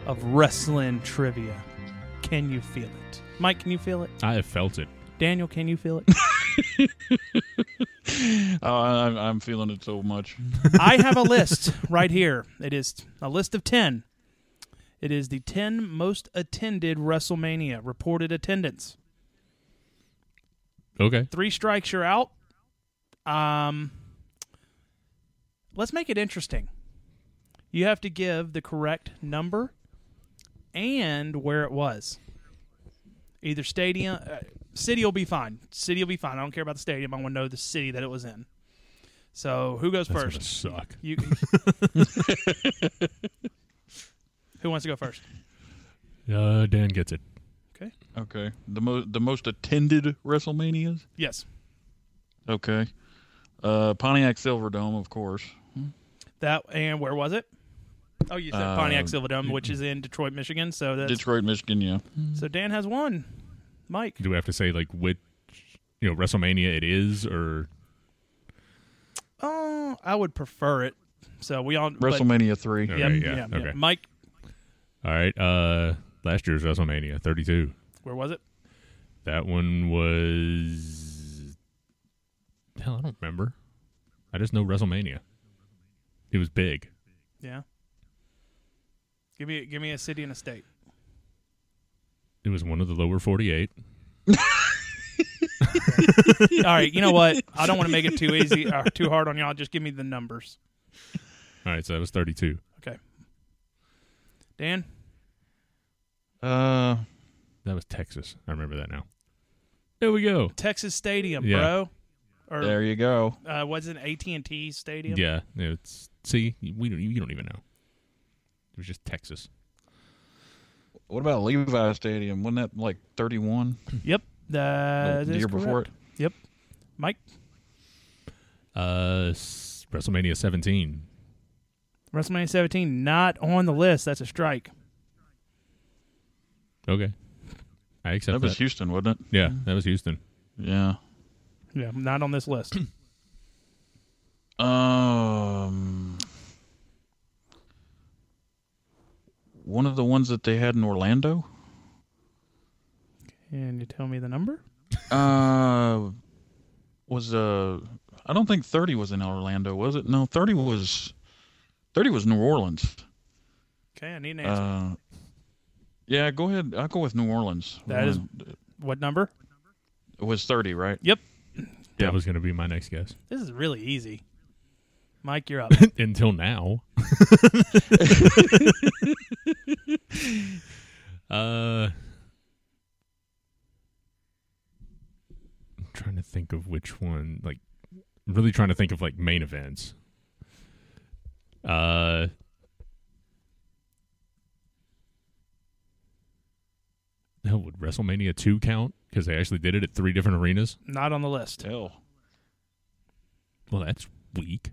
of wrestling trivia. Can you feel it? Mike, can you feel it? I have felt it. Daniel, can you feel it? Oh, I'm, I'm feeling it so much. I have a list right here. It is a list of 10. It is the 10 most attended WrestleMania reported attendance. Okay. Three strikes, you're out. Um, let's make it interesting. You have to give the correct number and where it was. Either stadium, uh, city will be fine. City will be fine. I don't care about the stadium. I want to know the city that it was in. So who goes That's first? suck. You. who wants to go first? Uh, Dan gets it. Okay. Okay. The most the most attended WrestleManias. Yes. Okay. Uh, Pontiac Silverdome, of course. That and where was it? Oh, you said Uh, Pontiac Silverdome, which is in Detroit, Michigan. So that's Detroit, Michigan. Yeah. so Dan has one. Mike. Do we have to say like which, you know, WrestleMania it is, or Oh, I would prefer it. So we all but- WrestleMania three. Okay, Yep, yeah, yeah, yeah. okay. Mike, all right? Uh, last year's WrestleMania 32. where was it? That one was hell. I don't remember. I just know WrestleMania. It was big. Yeah. Give me give me a city and a state. It was one of the lower 48. All right, you know what? I don't want to make it too easy or too hard on y'all. Just give me the numbers. All right, so that was 32. Okay. Dan, Uh, That was Texas. I remember that now. There we go. Texas Stadium, Yeah. bro. Or there you go. uh, was it AT and T Stadium? Yeah, it's see, we don't, you don't even know. It was just Texas. What about Levi Stadium? Wasn't that like thirty one Yep. That the year before it? Yep. Mike, Uh, WrestleMania 17. WrestleMania 17 not on the list. That's a strike. Okay, I accept That that. was Houston, wasn't it? yeah, that was Houston. Yeah. Yeah, not on this list. Um, one of the ones that they had in Orlando. Can you tell me the number? Uh, was uh, I don't think thirty was in Orlando, was it? No, thirty was, thirty was New Orleans. Okay, I need an answer. Uh, yeah, go ahead. I'll go with New Orleans. That is- Uh, what number? it was thirty, right? Yep. That was going to be my next guess. This is really easy. Mike, you're up. Until now. uh, I'm trying to think of which one. Like, I'm really trying to think of like main events. Uh. Hell, would WrestleMania 2 count? Because they actually did it at three different arenas? not on the list. Hell. Well, that's weak.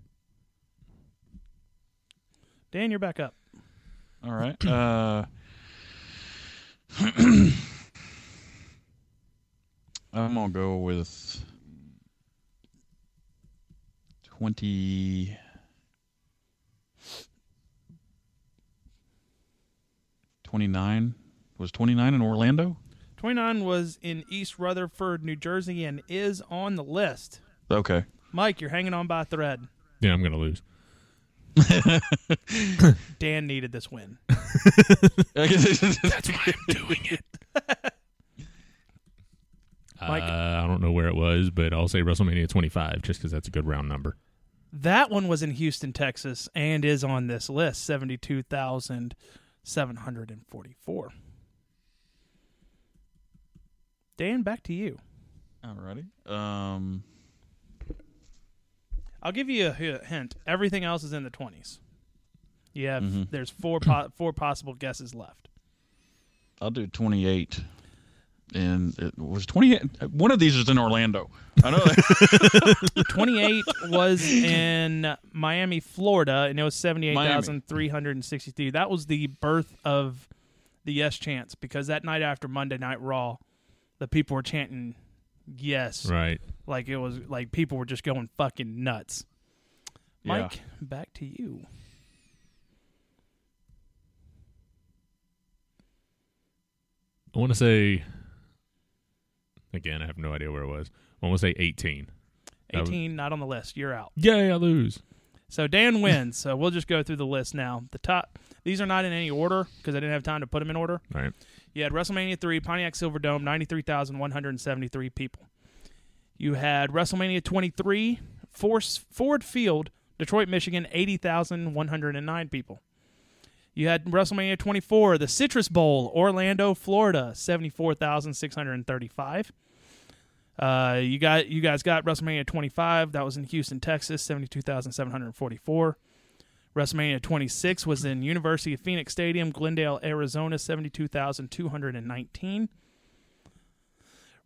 Dan, you're back up. All right. Uh, I'm gonna go with twenty. Twenty-nine was twenty-nine in Orlando. 29 was in East Rutherford, New Jersey, and is on the list. Okay. Mike, you're hanging on by a thread. Yeah, I'm gonna lose. Dan needed this win. That's why I'm doing it. Mike? Uh, I don't know where it was, but I'll say WrestleMania 25 just because that's a good round number. That one was in Houston, Texas, and is on this list 72,744. Dan, back to you. Alrighty. Um. I'll give you a hint. Everything else is in the 20s. You have, Mhm. there's four po- four possible guesses left. I'll do 28. And it was 28. One of these is in Orlando. I know 28 was in Miami, Florida, and it was 78,363. That was the birth of the Yes Chance because that night after Monday Night Raw, the people were chanting yes. Right. Like it was like people were just going fucking nuts. Yeah. Mike, back to you. I want to say. Again, I have no idea where it was. I want to say 18. That was- 18 not on the list. You're out. Yay, I lose. So Dan wins. so we'll just go through the list now. The top these are not in any order because I didn't have time to put them in order. All right. You had WrestleMania 3, Pontiac Silverdome, 93,173 people. You had WrestleMania 23, Force, Ford Field, Detroit, Michigan, 80,109 people. You had WrestleMania 24, the Citrus Bowl, Orlando, Florida, 74,635. Uh, you got you guys got WrestleMania 25. That was in Houston, Texas, 72,744. WrestleMania 26 was in University of Phoenix Stadium, Glendale, Arizona, 72,219.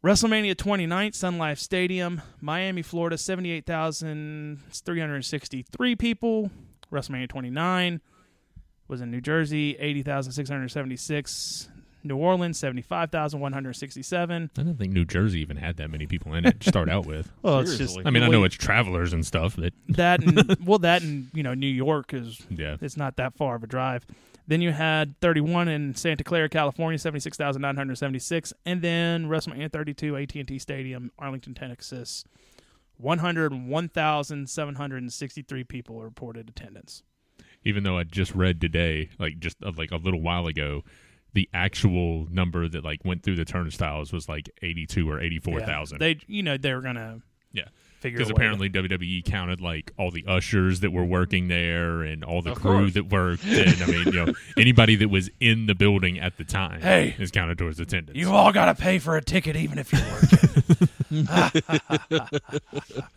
WrestleMania 29, Sun Life Stadium, Miami, Florida, 78,363 people. WrestleMania 29 was in New Jersey, 80,676. New Orleans, 75,167. I don't think New Jersey even had that many people in it to start out with. Well, it's just. I mean, I know it's travelers and stuff, but that and well that and you know New York is yeah. it's not that far of a drive. Then you had 31 in Santa Clara, California, 76,976, and then WrestleMania 32, AT&T Stadium, Arlington, Texas, 101,763 people reported attendance. Even though I just read today, like just like a little while ago, the actual number that like went through the turnstiles was like 82 or 84,000. They, you know, they were gonna Yeah. figure Because a way apparently WWE counted like all the ushers that were working there and all the Of crew course. that worked. And I mean, you know, anybody that was in the building at the time Hey. is counted towards attendance. you all got to pay for a ticket, even if you're working.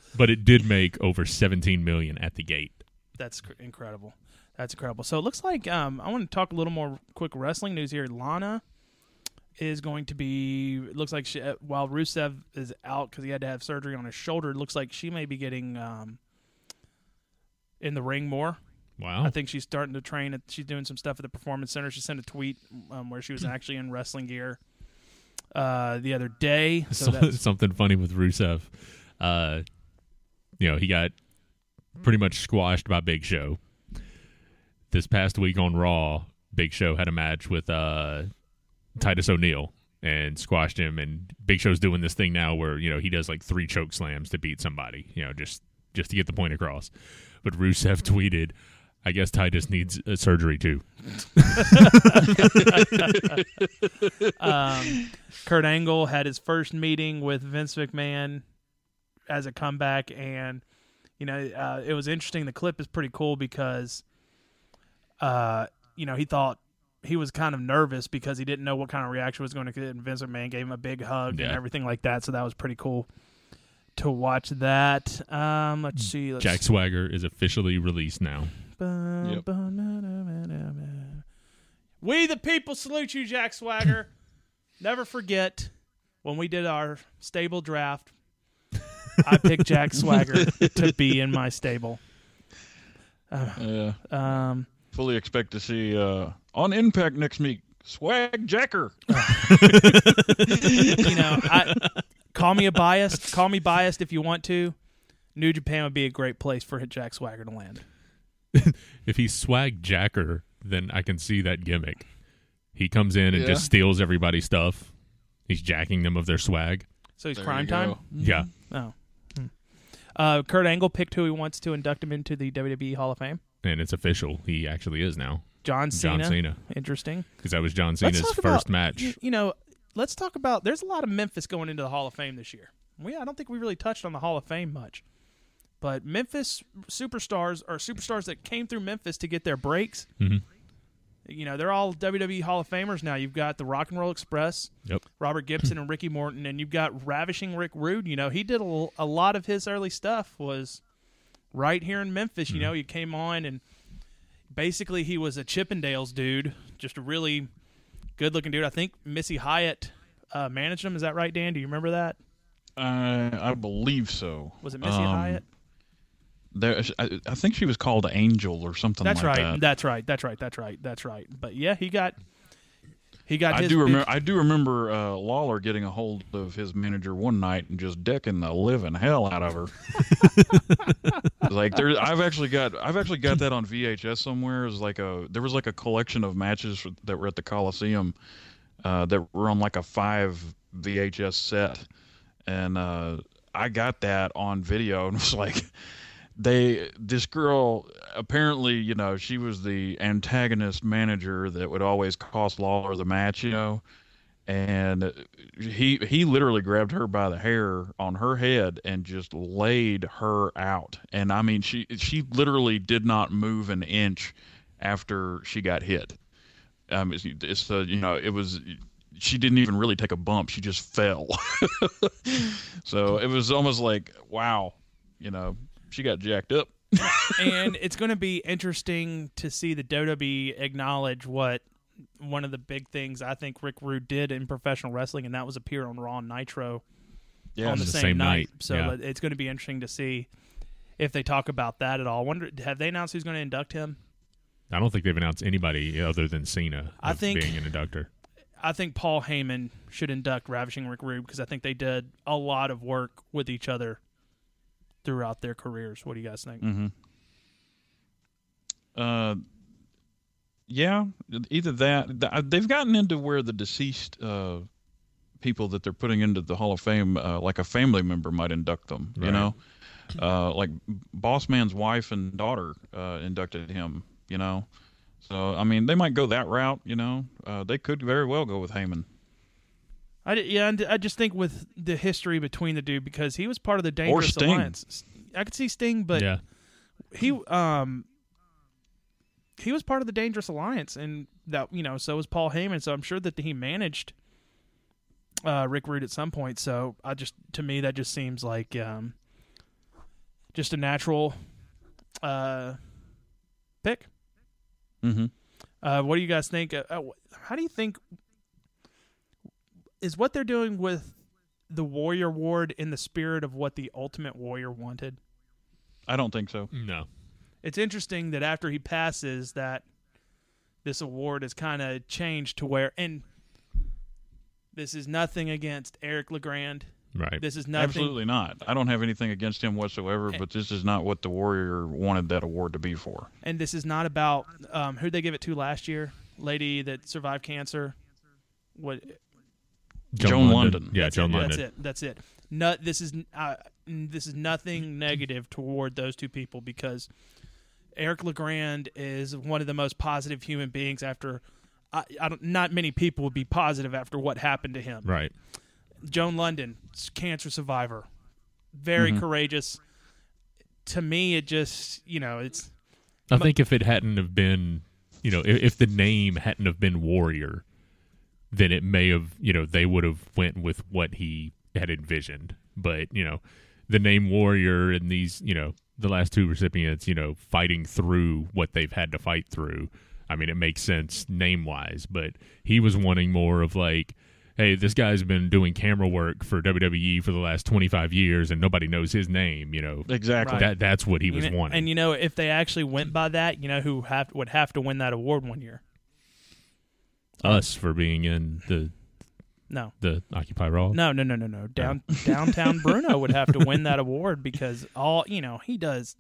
but it did make over 17 million at the gate. That's cr- incredible. That's incredible. So it looks like um, I want to talk a little more quick wrestling news here. Lana is going to be. It looks like she, uh, while Rusev is out because he had to have surgery on his shoulder, it looks like she may be getting um, in the ring more. Wow. I think she's starting to train. At, she's doing some stuff at the performance center. She sent a tweet um, where she was actually in wrestling gear uh, the other day. So So- that's, something funny with Rusev. Uh, you know, he got pretty much squashed by Big Show. This past week on Raw, Big Show had a match with uh, Titus O'Neil and squashed him. And Big Show's doing this thing now where you know he does like three choke slams to beat somebody. You know, just just to get the point across. But Rusev tweeted. I guess Titus needs uh, surgery too. um, Kurt Angle had his first meeting with Vince McMahon as a comeback, and you know uh, it was interesting. The clip is pretty cool because, uh, you know, he thought he was kind of nervous because he didn't know what kind of reaction was going to get, and Vince McMahon gave him a big hug and everything like that. So that was pretty cool to watch that. Um, let's see. Let's Jack Swagger is officially released now. Yep. We the people salute you, Jack Swagger. Never forget when we did our stable draft. I picked Jack Swagger to be in my stable. Yeah. Um, Fully expect to see uh, on Impact next week. Swag Jacker. you know, I, call me a biased. Call me biased if you want to. New Japan would be a great place for Jack Swagger to land. if he's swag jacker, then I can see that gimmick. He comes in and Yeah. just steals everybody's stuff. He's jacking them of their swag. So he's There crime you time. go. Yeah. Oh. Hmm. Uh, Kurt Angle picked who he wants to induct him into the WWE Hall of Fame. And it's official. He actually is now. John Cena. John Cena. Interesting. Because that was John Cena's first about- match. You, know, let's talk about. There's a lot of Memphis going into the Hall of Fame this year. We I don't think we really touched on the Hall of Fame much, but Memphis superstars are superstars that came through Memphis to get their breaks. Mhm. You know, they're all WWE Hall of Famers now. You've got the Rock and Roll Express, Yep. Robert Gibson and Ricky Morton, and you've got Ravishing Rick Rude. You know, he did a, a lot of his early stuff was right here in Memphis. You know, he came on and basically he was a Chippendales dude, just a really good looking dude. I think Missy Hyatt uh, managed him. Is that right, Dan? Do you remember that? I I believe so. Was it Missy Um, Hyatt? There, I, I think she was called Angel or something That's like right. that. That's right. That's right. That's right. That's right. That's right. But yeah, he got he got. I do big- remember. I do remember uh, Lawler getting a hold of his manager one night and just decking the living hell out of her. Like there, I've actually got. I've actually got that on VHS somewhere. Was like a. There was like a collection of matches that were at the Coliseum uh, that were on like a five VHS set, and uh, I got that on video and was like. They this girl apparently you know she was the antagonist manager that would always cost Lawler the match you know? And he he literally grabbed her by the hair on her head and just laid her out. And i mean she she literally did not move an inch after she got hit. Um it's, it's uh, you know it was she didn't even really take a bump. She just fell. So it was almost like wow you know she got jacked up and it's going to be interesting to see the WWE acknowledge what one of the big things I think Rick Rude did in professional wrestling, and that was appear on Raw and Nitro yeah on the, the same, same night. night, So yeah. uh, it's going to be interesting to see if they talk about that at all. Wonder have they announced who's going to induct him? I don't think they've announced anybody other than Cena I think- being an inductor. I think Paul Heyman should induct Ravishing Rick Rude because I think they did a lot of work with each other throughout their careers. What do you guys think? Mm-hmm. Uh, yeah, either that. They've gotten into where the deceased uh, people that they're putting into the Hall of Fame, uh, like a family member might induct them. You know, uh, like Boss Man's wife and daughter uh, inducted him. You know, so I mean, they might go that route. You know, uh, they could very well go with Heyman. I d- yeah, and I just think with the history between the two because he was part of the Dangerous Sting. Alliance. I could see Sting, but yeah. he um he was part of the Dangerous Alliance, and that you know so was Paul Heyman. So I'm sure that he managed uh, Rick Rude at some point. So I just to me that just seems like um just a natural uh pick. Mm-hmm. Uh, what do you guys think? Uh, uh, how do you think is what they're doing with the Warrior Award in the spirit of what the Ultimate Warrior wanted? I don't think so. No. It's interesting that after he passes, that this award has kind of changed to where, and this is nothing against Eric Legrand. Right. This is nothing. Absolutely not. I don't have anything against him whatsoever, but this is not what the Warrior wanted that award to be for. and this is not about um, who they give it to last year, lady that survived cancer. What Joan Lunden. Yeah, That's Joan it, Lunden. That's it. That's it. No, this is uh, this is nothing negative toward those two people because Eric Legrand is one of the most positive human beings. After I, I don't, not many people would be positive after what happened to him. Right. Joan Lunden, cancer survivor, very Mm-hmm. courageous. To me, it just you know it's I think if it hadn't have been, you know, if, if the name hadn't have been Warrior, then it may have, you know, they would have went with what he had envisioned. But you know, the name Warrior and these, you know, the last two recipients, you know, fighting through what they've had to fight through. I mean, it makes sense name wise, but he was wanting more of like, hey, this guy's been doing camera work for WWE for the last twenty five years, and nobody knows his name. You know, Exactly. Right. that that's what he was you know- wanting. And you know, if they actually went by that, you know who have would have to win that award one year? Us for being in the No, the Occupy Raw. no, no, no, no, no. Down downtown Bruno would have to win that award because all you know he does.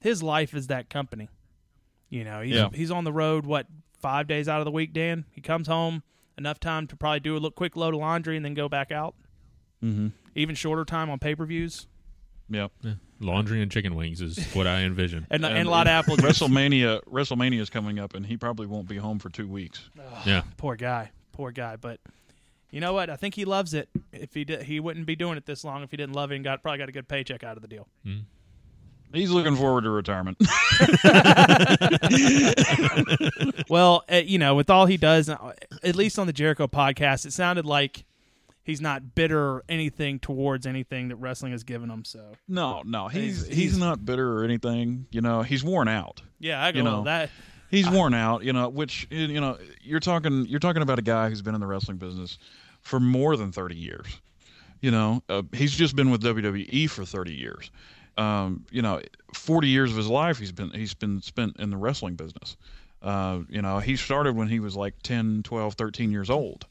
His life is that company. You know, he's Yeah. he's on the road. What five days out of the week, Dan? He comes home enough time to probably do a little quick load of laundry and then go back out. Mm-hmm. Even shorter time on pay per views Yep. Laundry and chicken wings is what I envision. and, and, a lot of apple juice. WrestleMania WrestleMania is coming up, and he probably won't be home for two weeks. yeah. Poor guy, poor guy. But you know what? I think he loves it. If he did, he wouldn't be doing it this long if he didn't love it and got probably got a good paycheck out of the deal. He's looking forward to retirement. Well, uh, you know, with all he does, at least on the Jericho podcast, it sounded like he's not bitter or anything towards anything that wrestling has given him. So no, no, he's, He's- he's not bitter or anything. You know, he's worn out. yeah, I go You know, that. He's worn out. You know, which you know, you're talking you're talking about a guy who's been in the wrestling business for more than thirty years. You know, uh, he's just been with WWE for thirty years. Um, you know, forty years of his life he's been he's been spent in the wrestling business. Uh, you know, he started when he was like 10, 12, 13 years old,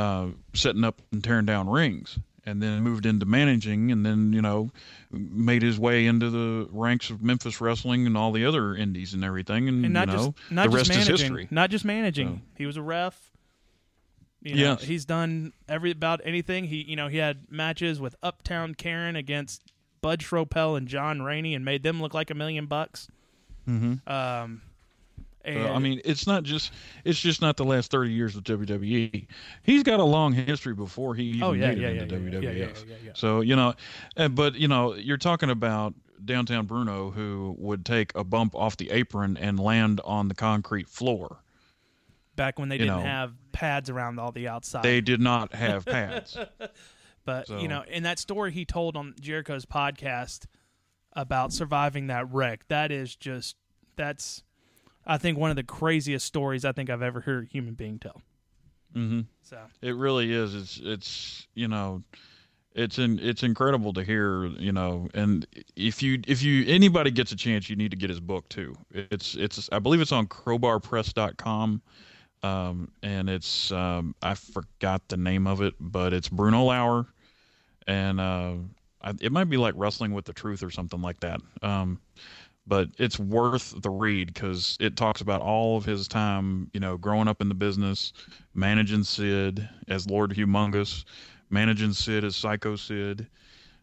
uh, setting up and tearing down rings, and then moved into managing, and then you know, made his way into the ranks of Memphis wrestling and all the other indies and everything, and, and not you know, just not the just rest is managing, history. not just managing. So- He was a ref. You know, Yes. he's done every about anything. He, you know, he had matches with Uptown Karen against Bud Schropel and John Rainey, and made them look like a million bucks. Mm-hmm. Um, and So, I mean, it's not just it's just not the last thirty years of WWE. He's got a long history before he even Oh, yeah, made yeah, it yeah, WWF. yeah, yeah, yeah, yeah. So you know, uh, but you know, you're talking about downtown Bruno who would take a bump off the apron and land on the concrete floor. back when they you didn't know, have pads around all the outside. They did not have pads. But So- you know, in that story he told on Jericho's podcast about surviving that wreck, that is just that's I think one of the craziest stories I think I've ever heard a human being tell. hmm So It really is. It's it's you know, it's in it's incredible to hear. You know, and if you if you anybody gets a chance, you need to get his book too. It's it's I believe it's on crowbarpress.com. Um, and it's um, I forgot the name of it, but it's Bruno Lauer, and uh, I, it might be like Wrestling with the Truth or something like that. Um, but it's worth the read because it talks about all of his time, you know, growing up in the business, managing Sid as Lord Humongous, managing Sid as Psycho Sid,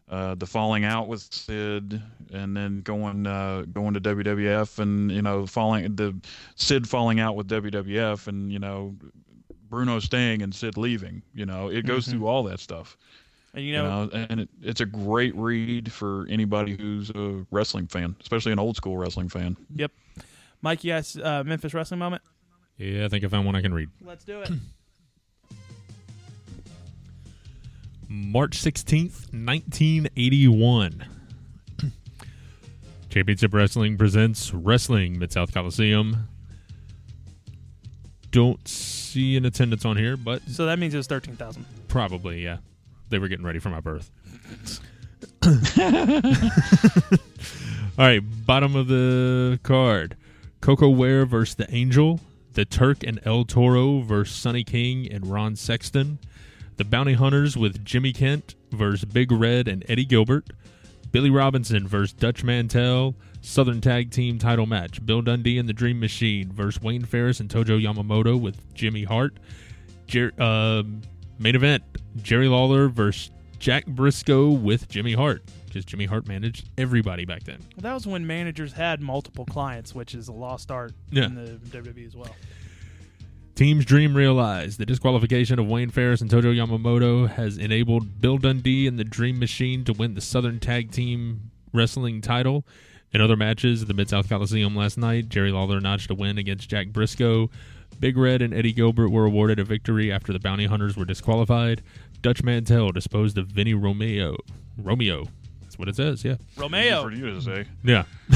uh, the falling out with Sid, and then going uh, going to WWF, and you know, falling the Sid falling out with WWF, and you know, Bruno staying and Sid leaving. You know, it goes through all that stuff. And you You know, know, and it, it's a great read for anybody who's a wrestling fan, especially an old school wrestling fan. yep. Mike, yes, uh, Memphis wrestling moment. Yeah, I think I found one I can read. Let's do it. March 16th, 1981. Championship Wrestling presents Wrestling Mid South Coliseum. Don't see an attendance on here, but so that means it was thirteen thousand. probably, yeah. They were getting ready for my birth. All right, bottom of the card. Koko Ware versus the Angel. The Turk and El Toro versus Sonny King and Ron Sexton. The Bounty Hunters with Jimmy Kent versus Big Red and Eddie Gilbert. Billy Robinson versus Dutch Mantell. Southern Tag Team title match. Bill Dundee and the Dream Machine versus Wayne Farris and Tojo Yamamoto with Jimmy Hart. Jer- uh, main event Jerry Lawler versus Jack Briscoe with Jimmy Hart. Because Jimmy Hart managed everybody back then. Well, that was when managers had multiple clients, which is a lost art Yeah. in the WWE as well. Team's dream realized. The disqualification of Wayne Farris and Tojo Yamamoto has enabled Bill Dundee and the Dream Machine to win the Southern Tag Team Wrestling title. In other matches at the Mid South Coliseum last night, Jerry Lawler notched a win against Jack Briscoe. Big Red and Eddie Gilbert were awarded a victory after the Bounty Hunters were disqualified. Dutch Mantell disposed of Vinny Romeo. Romeo. That's what it says, yeah. Romeo. For you to say. Yeah.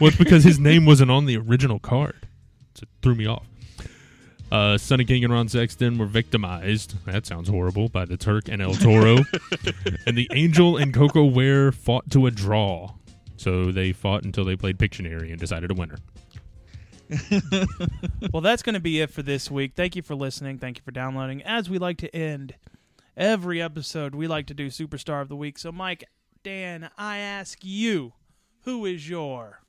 well, it's because his name wasn't on the original card. So it threw me off. Uh, Sonny King and Ron Sexton were victimized. That sounds horrible. By the Turk and El Toro. and the Angel and Koko Ware fought to a draw. So they fought until they played Pictionary and decided a winner. well, that's going to be it for this week. Thank you for listening. Thank you for downloading. As we like to end every episode, we like to do Superstar of the Week. So, Mike, Dan, I ask you, who is your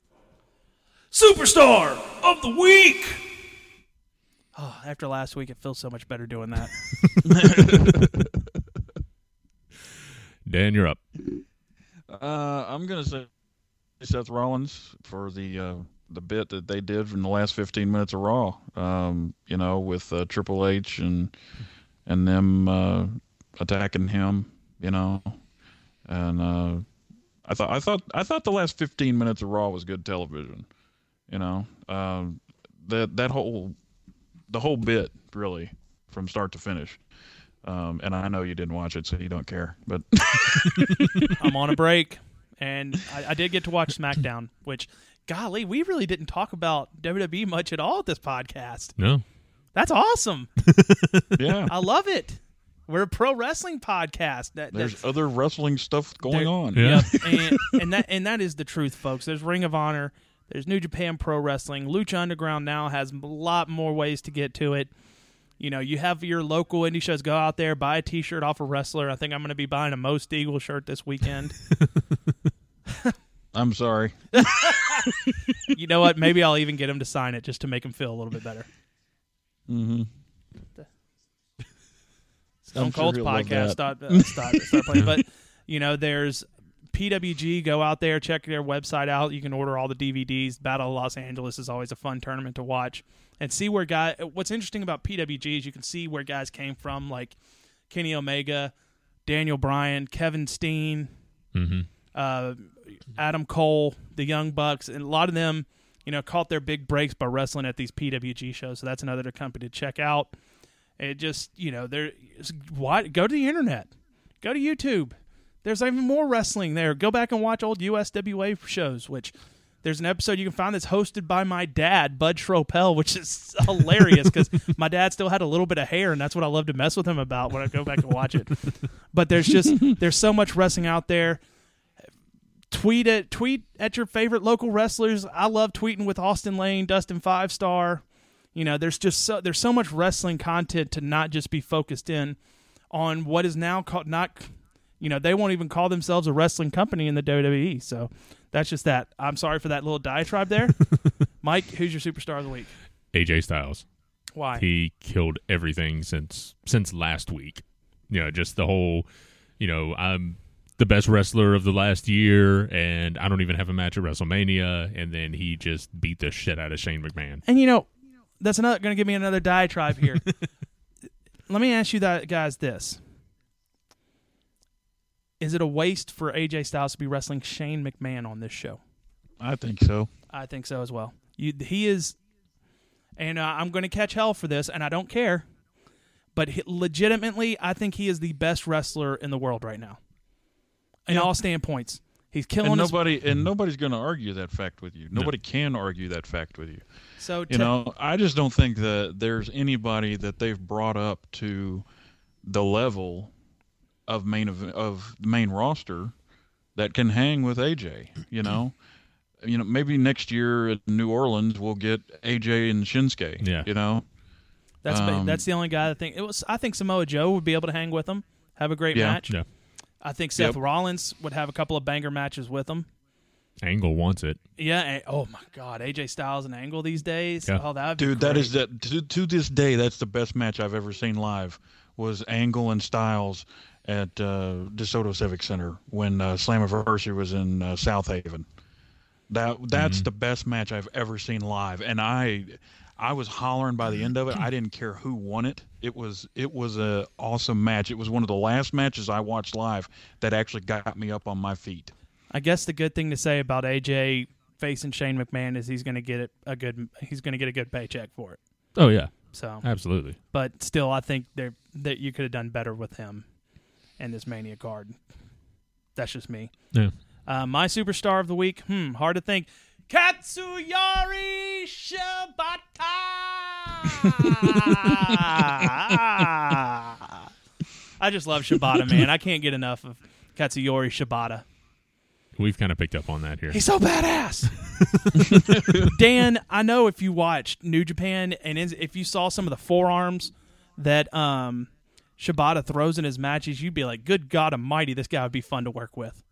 Superstar of the Week? Oh, after last week, it feels so much better doing that. Dan, you're up. Uh, I'm gonna say Seth Rollins for the uh, the bit that they did in the last 15 minutes of Raw. Um, you know, with uh, Triple H and and them uh, attacking him. You know, and uh, I thought I thought I thought the last 15 minutes of Raw was good television. You know, um, that that whole the whole bit really from start to finish. Um, and I know you didn't watch it, so you don't care. But I'm on a break, and I, I did get to watch SmackDown, which, golly, we really didn't talk about WWE much at all at this podcast. No. That's awesome. yeah, I love it. We're a pro wrestling podcast. That, there's other wrestling stuff going There- on. Yeah. Yep, and, and that and that is the truth, folks. There's Ring of Honor. There's New Japan Pro Wrestling. Lucha Underground now has a lot more ways to get to it. You know, you have your local indie shows. Go out there, buy a T-shirt off a wrestler. I think I'm going to be buying a Most Eagle shirt this weekend. I'm sorry. you know what? Maybe I'll even get him to sign it just to make him feel a little bit better. Mm-hmm. Stone I'm sure Cold's he'll podcast that. start, uh, start, start playing. But you know, there's PWG. Go out there, check their website out. You can order all the DVDs. Battle of Los Angeles is always a fun tournament to watch and see where guys. What's interesting about PWG is you can see where guys came from, like Kenny Omega, Daniel Bryan, Kevin Steen, Mm-hmm. uh, Adam Cole, the Young Bucks, and a lot of them, you know, caught their big breaks by wrestling at these PWG shows. So that's another company to check out. It just, you know, there. Why go to the internet, go to YouTube. There's even more wrestling there. Go back and watch old USWA shows, which there's an episode you can find that's hosted by my dad, Bud Schropel, which is hilarious because my dad still had a little bit of hair, and that's what I love to mess with him about when I go back and watch it. But there's just there's so much wrestling out there tweet at tweet at your favorite local wrestlers. I love tweeting with Austin Lane, Dustin Five Star. You know, there's just so there's so much wrestling content to not just be focused in on what is now called not. You know, they won't even call themselves a wrestling company in the WWE. So that's just that. I'm sorry for that little diatribe there. Mike, who's your superstar of the week? AJ Styles. Why? He killed everything since since last week. You know, just the whole, you know, I'm the best wrestler of the last year, and I don't even have a match at WrestleMania, and then he just beat the shit out of Shane McMahon. And you know, that's another going to give me another diatribe here. Let me ask you that, guys. This is it a waste for AJ Styles to be wrestling Shane McMahon on this show? I think so. I think so as well. You, he is, and uh, I'm going to catch hell for this, and I don't care. But he, legitimately, I think he is the best wrestler in the world right now, in all standpoints. He's killing And his and nobody's going to argue that fact with you. Nobody can argue that fact with you. so You to- know, I just don't think that there's anybody that they've brought up to the level of main of, of the main roster that can hang with AJ. You know, you know maybe next year at New Orleans we'll get AJ and Shinsuke. Yeah. you know, That's Um, that's the only guy I think it was. I think Samoa Joe would be able to hang with him, have a great Yeah. match. Yeah. I think Seth Yep. Rollins would have a couple of banger matches with him. Angle wants it. Yeah. and- oh my God, AJ Styles and Angle these days. Yeah. Oh, that dude, that great. is that to, to this day that's the best match I've ever seen live. Was Angle and Styles at uh, DeSoto Civic Center when uh, Slammiversary was in uh, Southaven. That that's the best match I've ever seen live, and I I was hollering by the end of it. I didn't care who won it. It was it was a awesome match. It was one of the last matches I watched live that actually got me up on my feet. I guess the good thing to say about AJ facing Shane McMahon is he's going to get it a good. He's going to get a good paycheck for it. Oh yeah, So, absolutely. but still, I think there that you could have done better with him and this Mania card. That's just me. Yeah. Uh, my superstar of the week. Hmm, hard to think. Katsuyori Shibata. I just love Shibata, man. I can't get enough of Katsuyori Shibata. We've kind of picked up on that here. He's so badass. Dan, I know if you watched New Japan and if you saw some of the forearms that um, Shibata throws in his matches, you'd be like, "Good God Almighty, this guy would be fun to work with."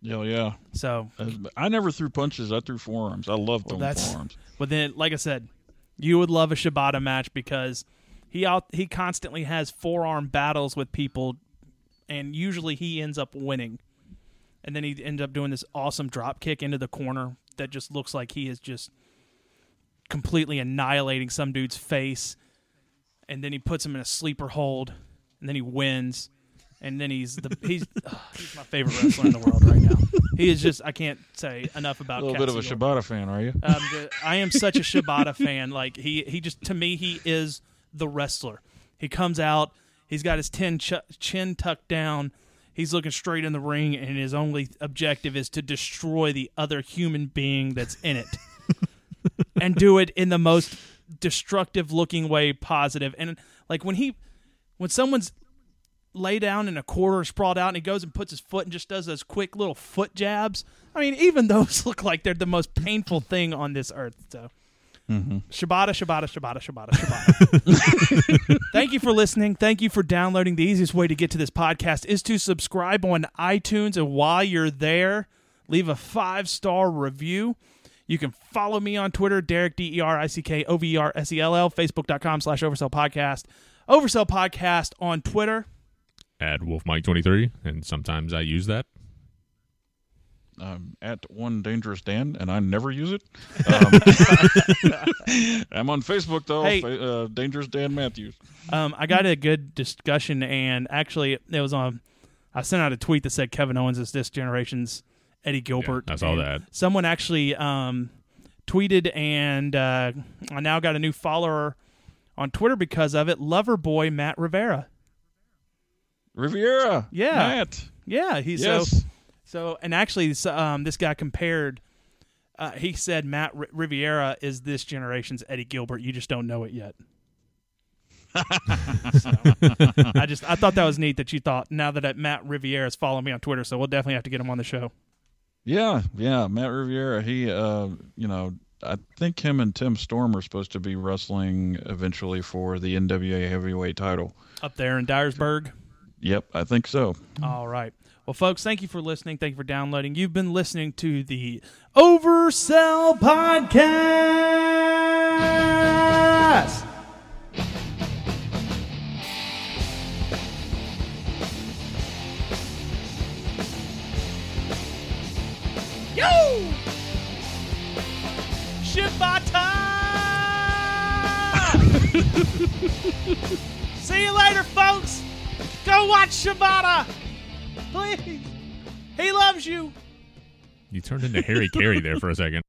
Yeah, yeah. So, I never threw punches. I threw forearms. I love throwing forearms. but then, like I said, You would love a Shibata match because he out he constantly has forearm battles with people, and usually he ends up winning. And then he ends up doing this awesome drop kick into the corner that just looks like he is just completely annihilating some dude's face. And then he puts him in a sleeper hold, and then he wins. And then he's the he's he's my favorite wrestler in the world right now. He is just I can't say enough about. A little bit of a. Shibata fan, are you? Um, the, I am such a Shibata fan. Like he, he just to me, he is the wrestler. He comes out, he's got his tin ch- chin tucked down, he's looking straight in the ring, and his only objective is to destroy the other human being that's in it, and do it in the most destructive looking way, positive. And like when he, when someone's lay down in a quarter sprawled out and he goes and puts his foot and just does those quick little foot jabs. I mean, even those look like they're the most painful thing on this earth. So, mm-hmm. Shibata, Shibata, Shibata, Shibata, Shibata. Thank you for listening. Thank you for downloading. The easiest way to get to this podcast is to subscribe on iTunes. And while you're there, leave a five star review. You can follow me on Twitter, Derick, D E R I C K O V E R S E L L, Facebook.com slash Oversell Podcast. Oversell Podcast on Twitter. Add Wolf Mike twenty three, and sometimes I use that. I'm at one dangerous Dan, and I never use it. Um, I'm on Facebook though. Hey. Fa- uh, dangerous Dan Matthews. Um, I got a good discussion, and actually, it was on. I sent out a tweet that said Kevin Owens is this generation's Eddie Gilbert. I saw that. Someone actually um, tweeted, and uh, I now got a new follower on Twitter because of it. Lover boy Matt Rivera. Riviera. Yeah. Matt. Yeah, he's Yes. so so. And actually, um, this guy compared. Uh, he said Matt R- Riviera is this generation's Eddie Gilbert. You just don't know it yet. So, I just I thought that was neat that you thought now that Matt Riviera is following me on Twitter, so we'll definitely have to get him on the show. Yeah, yeah, Matt Riviera. He, uh, you know, I think him and Tim Storm are supposed to be wrestling eventually for the NWA Heavyweight Title. Up there in Dyersburg. Yep, I think so. All right. Well, folks, thank you for listening. Thank you for downloading. You've been listening to the Oversell Podcast. Yo! Shibata! See you later, folks! Go watch Shibata! Please! He loves you! You turned into Harry Caray there for a second.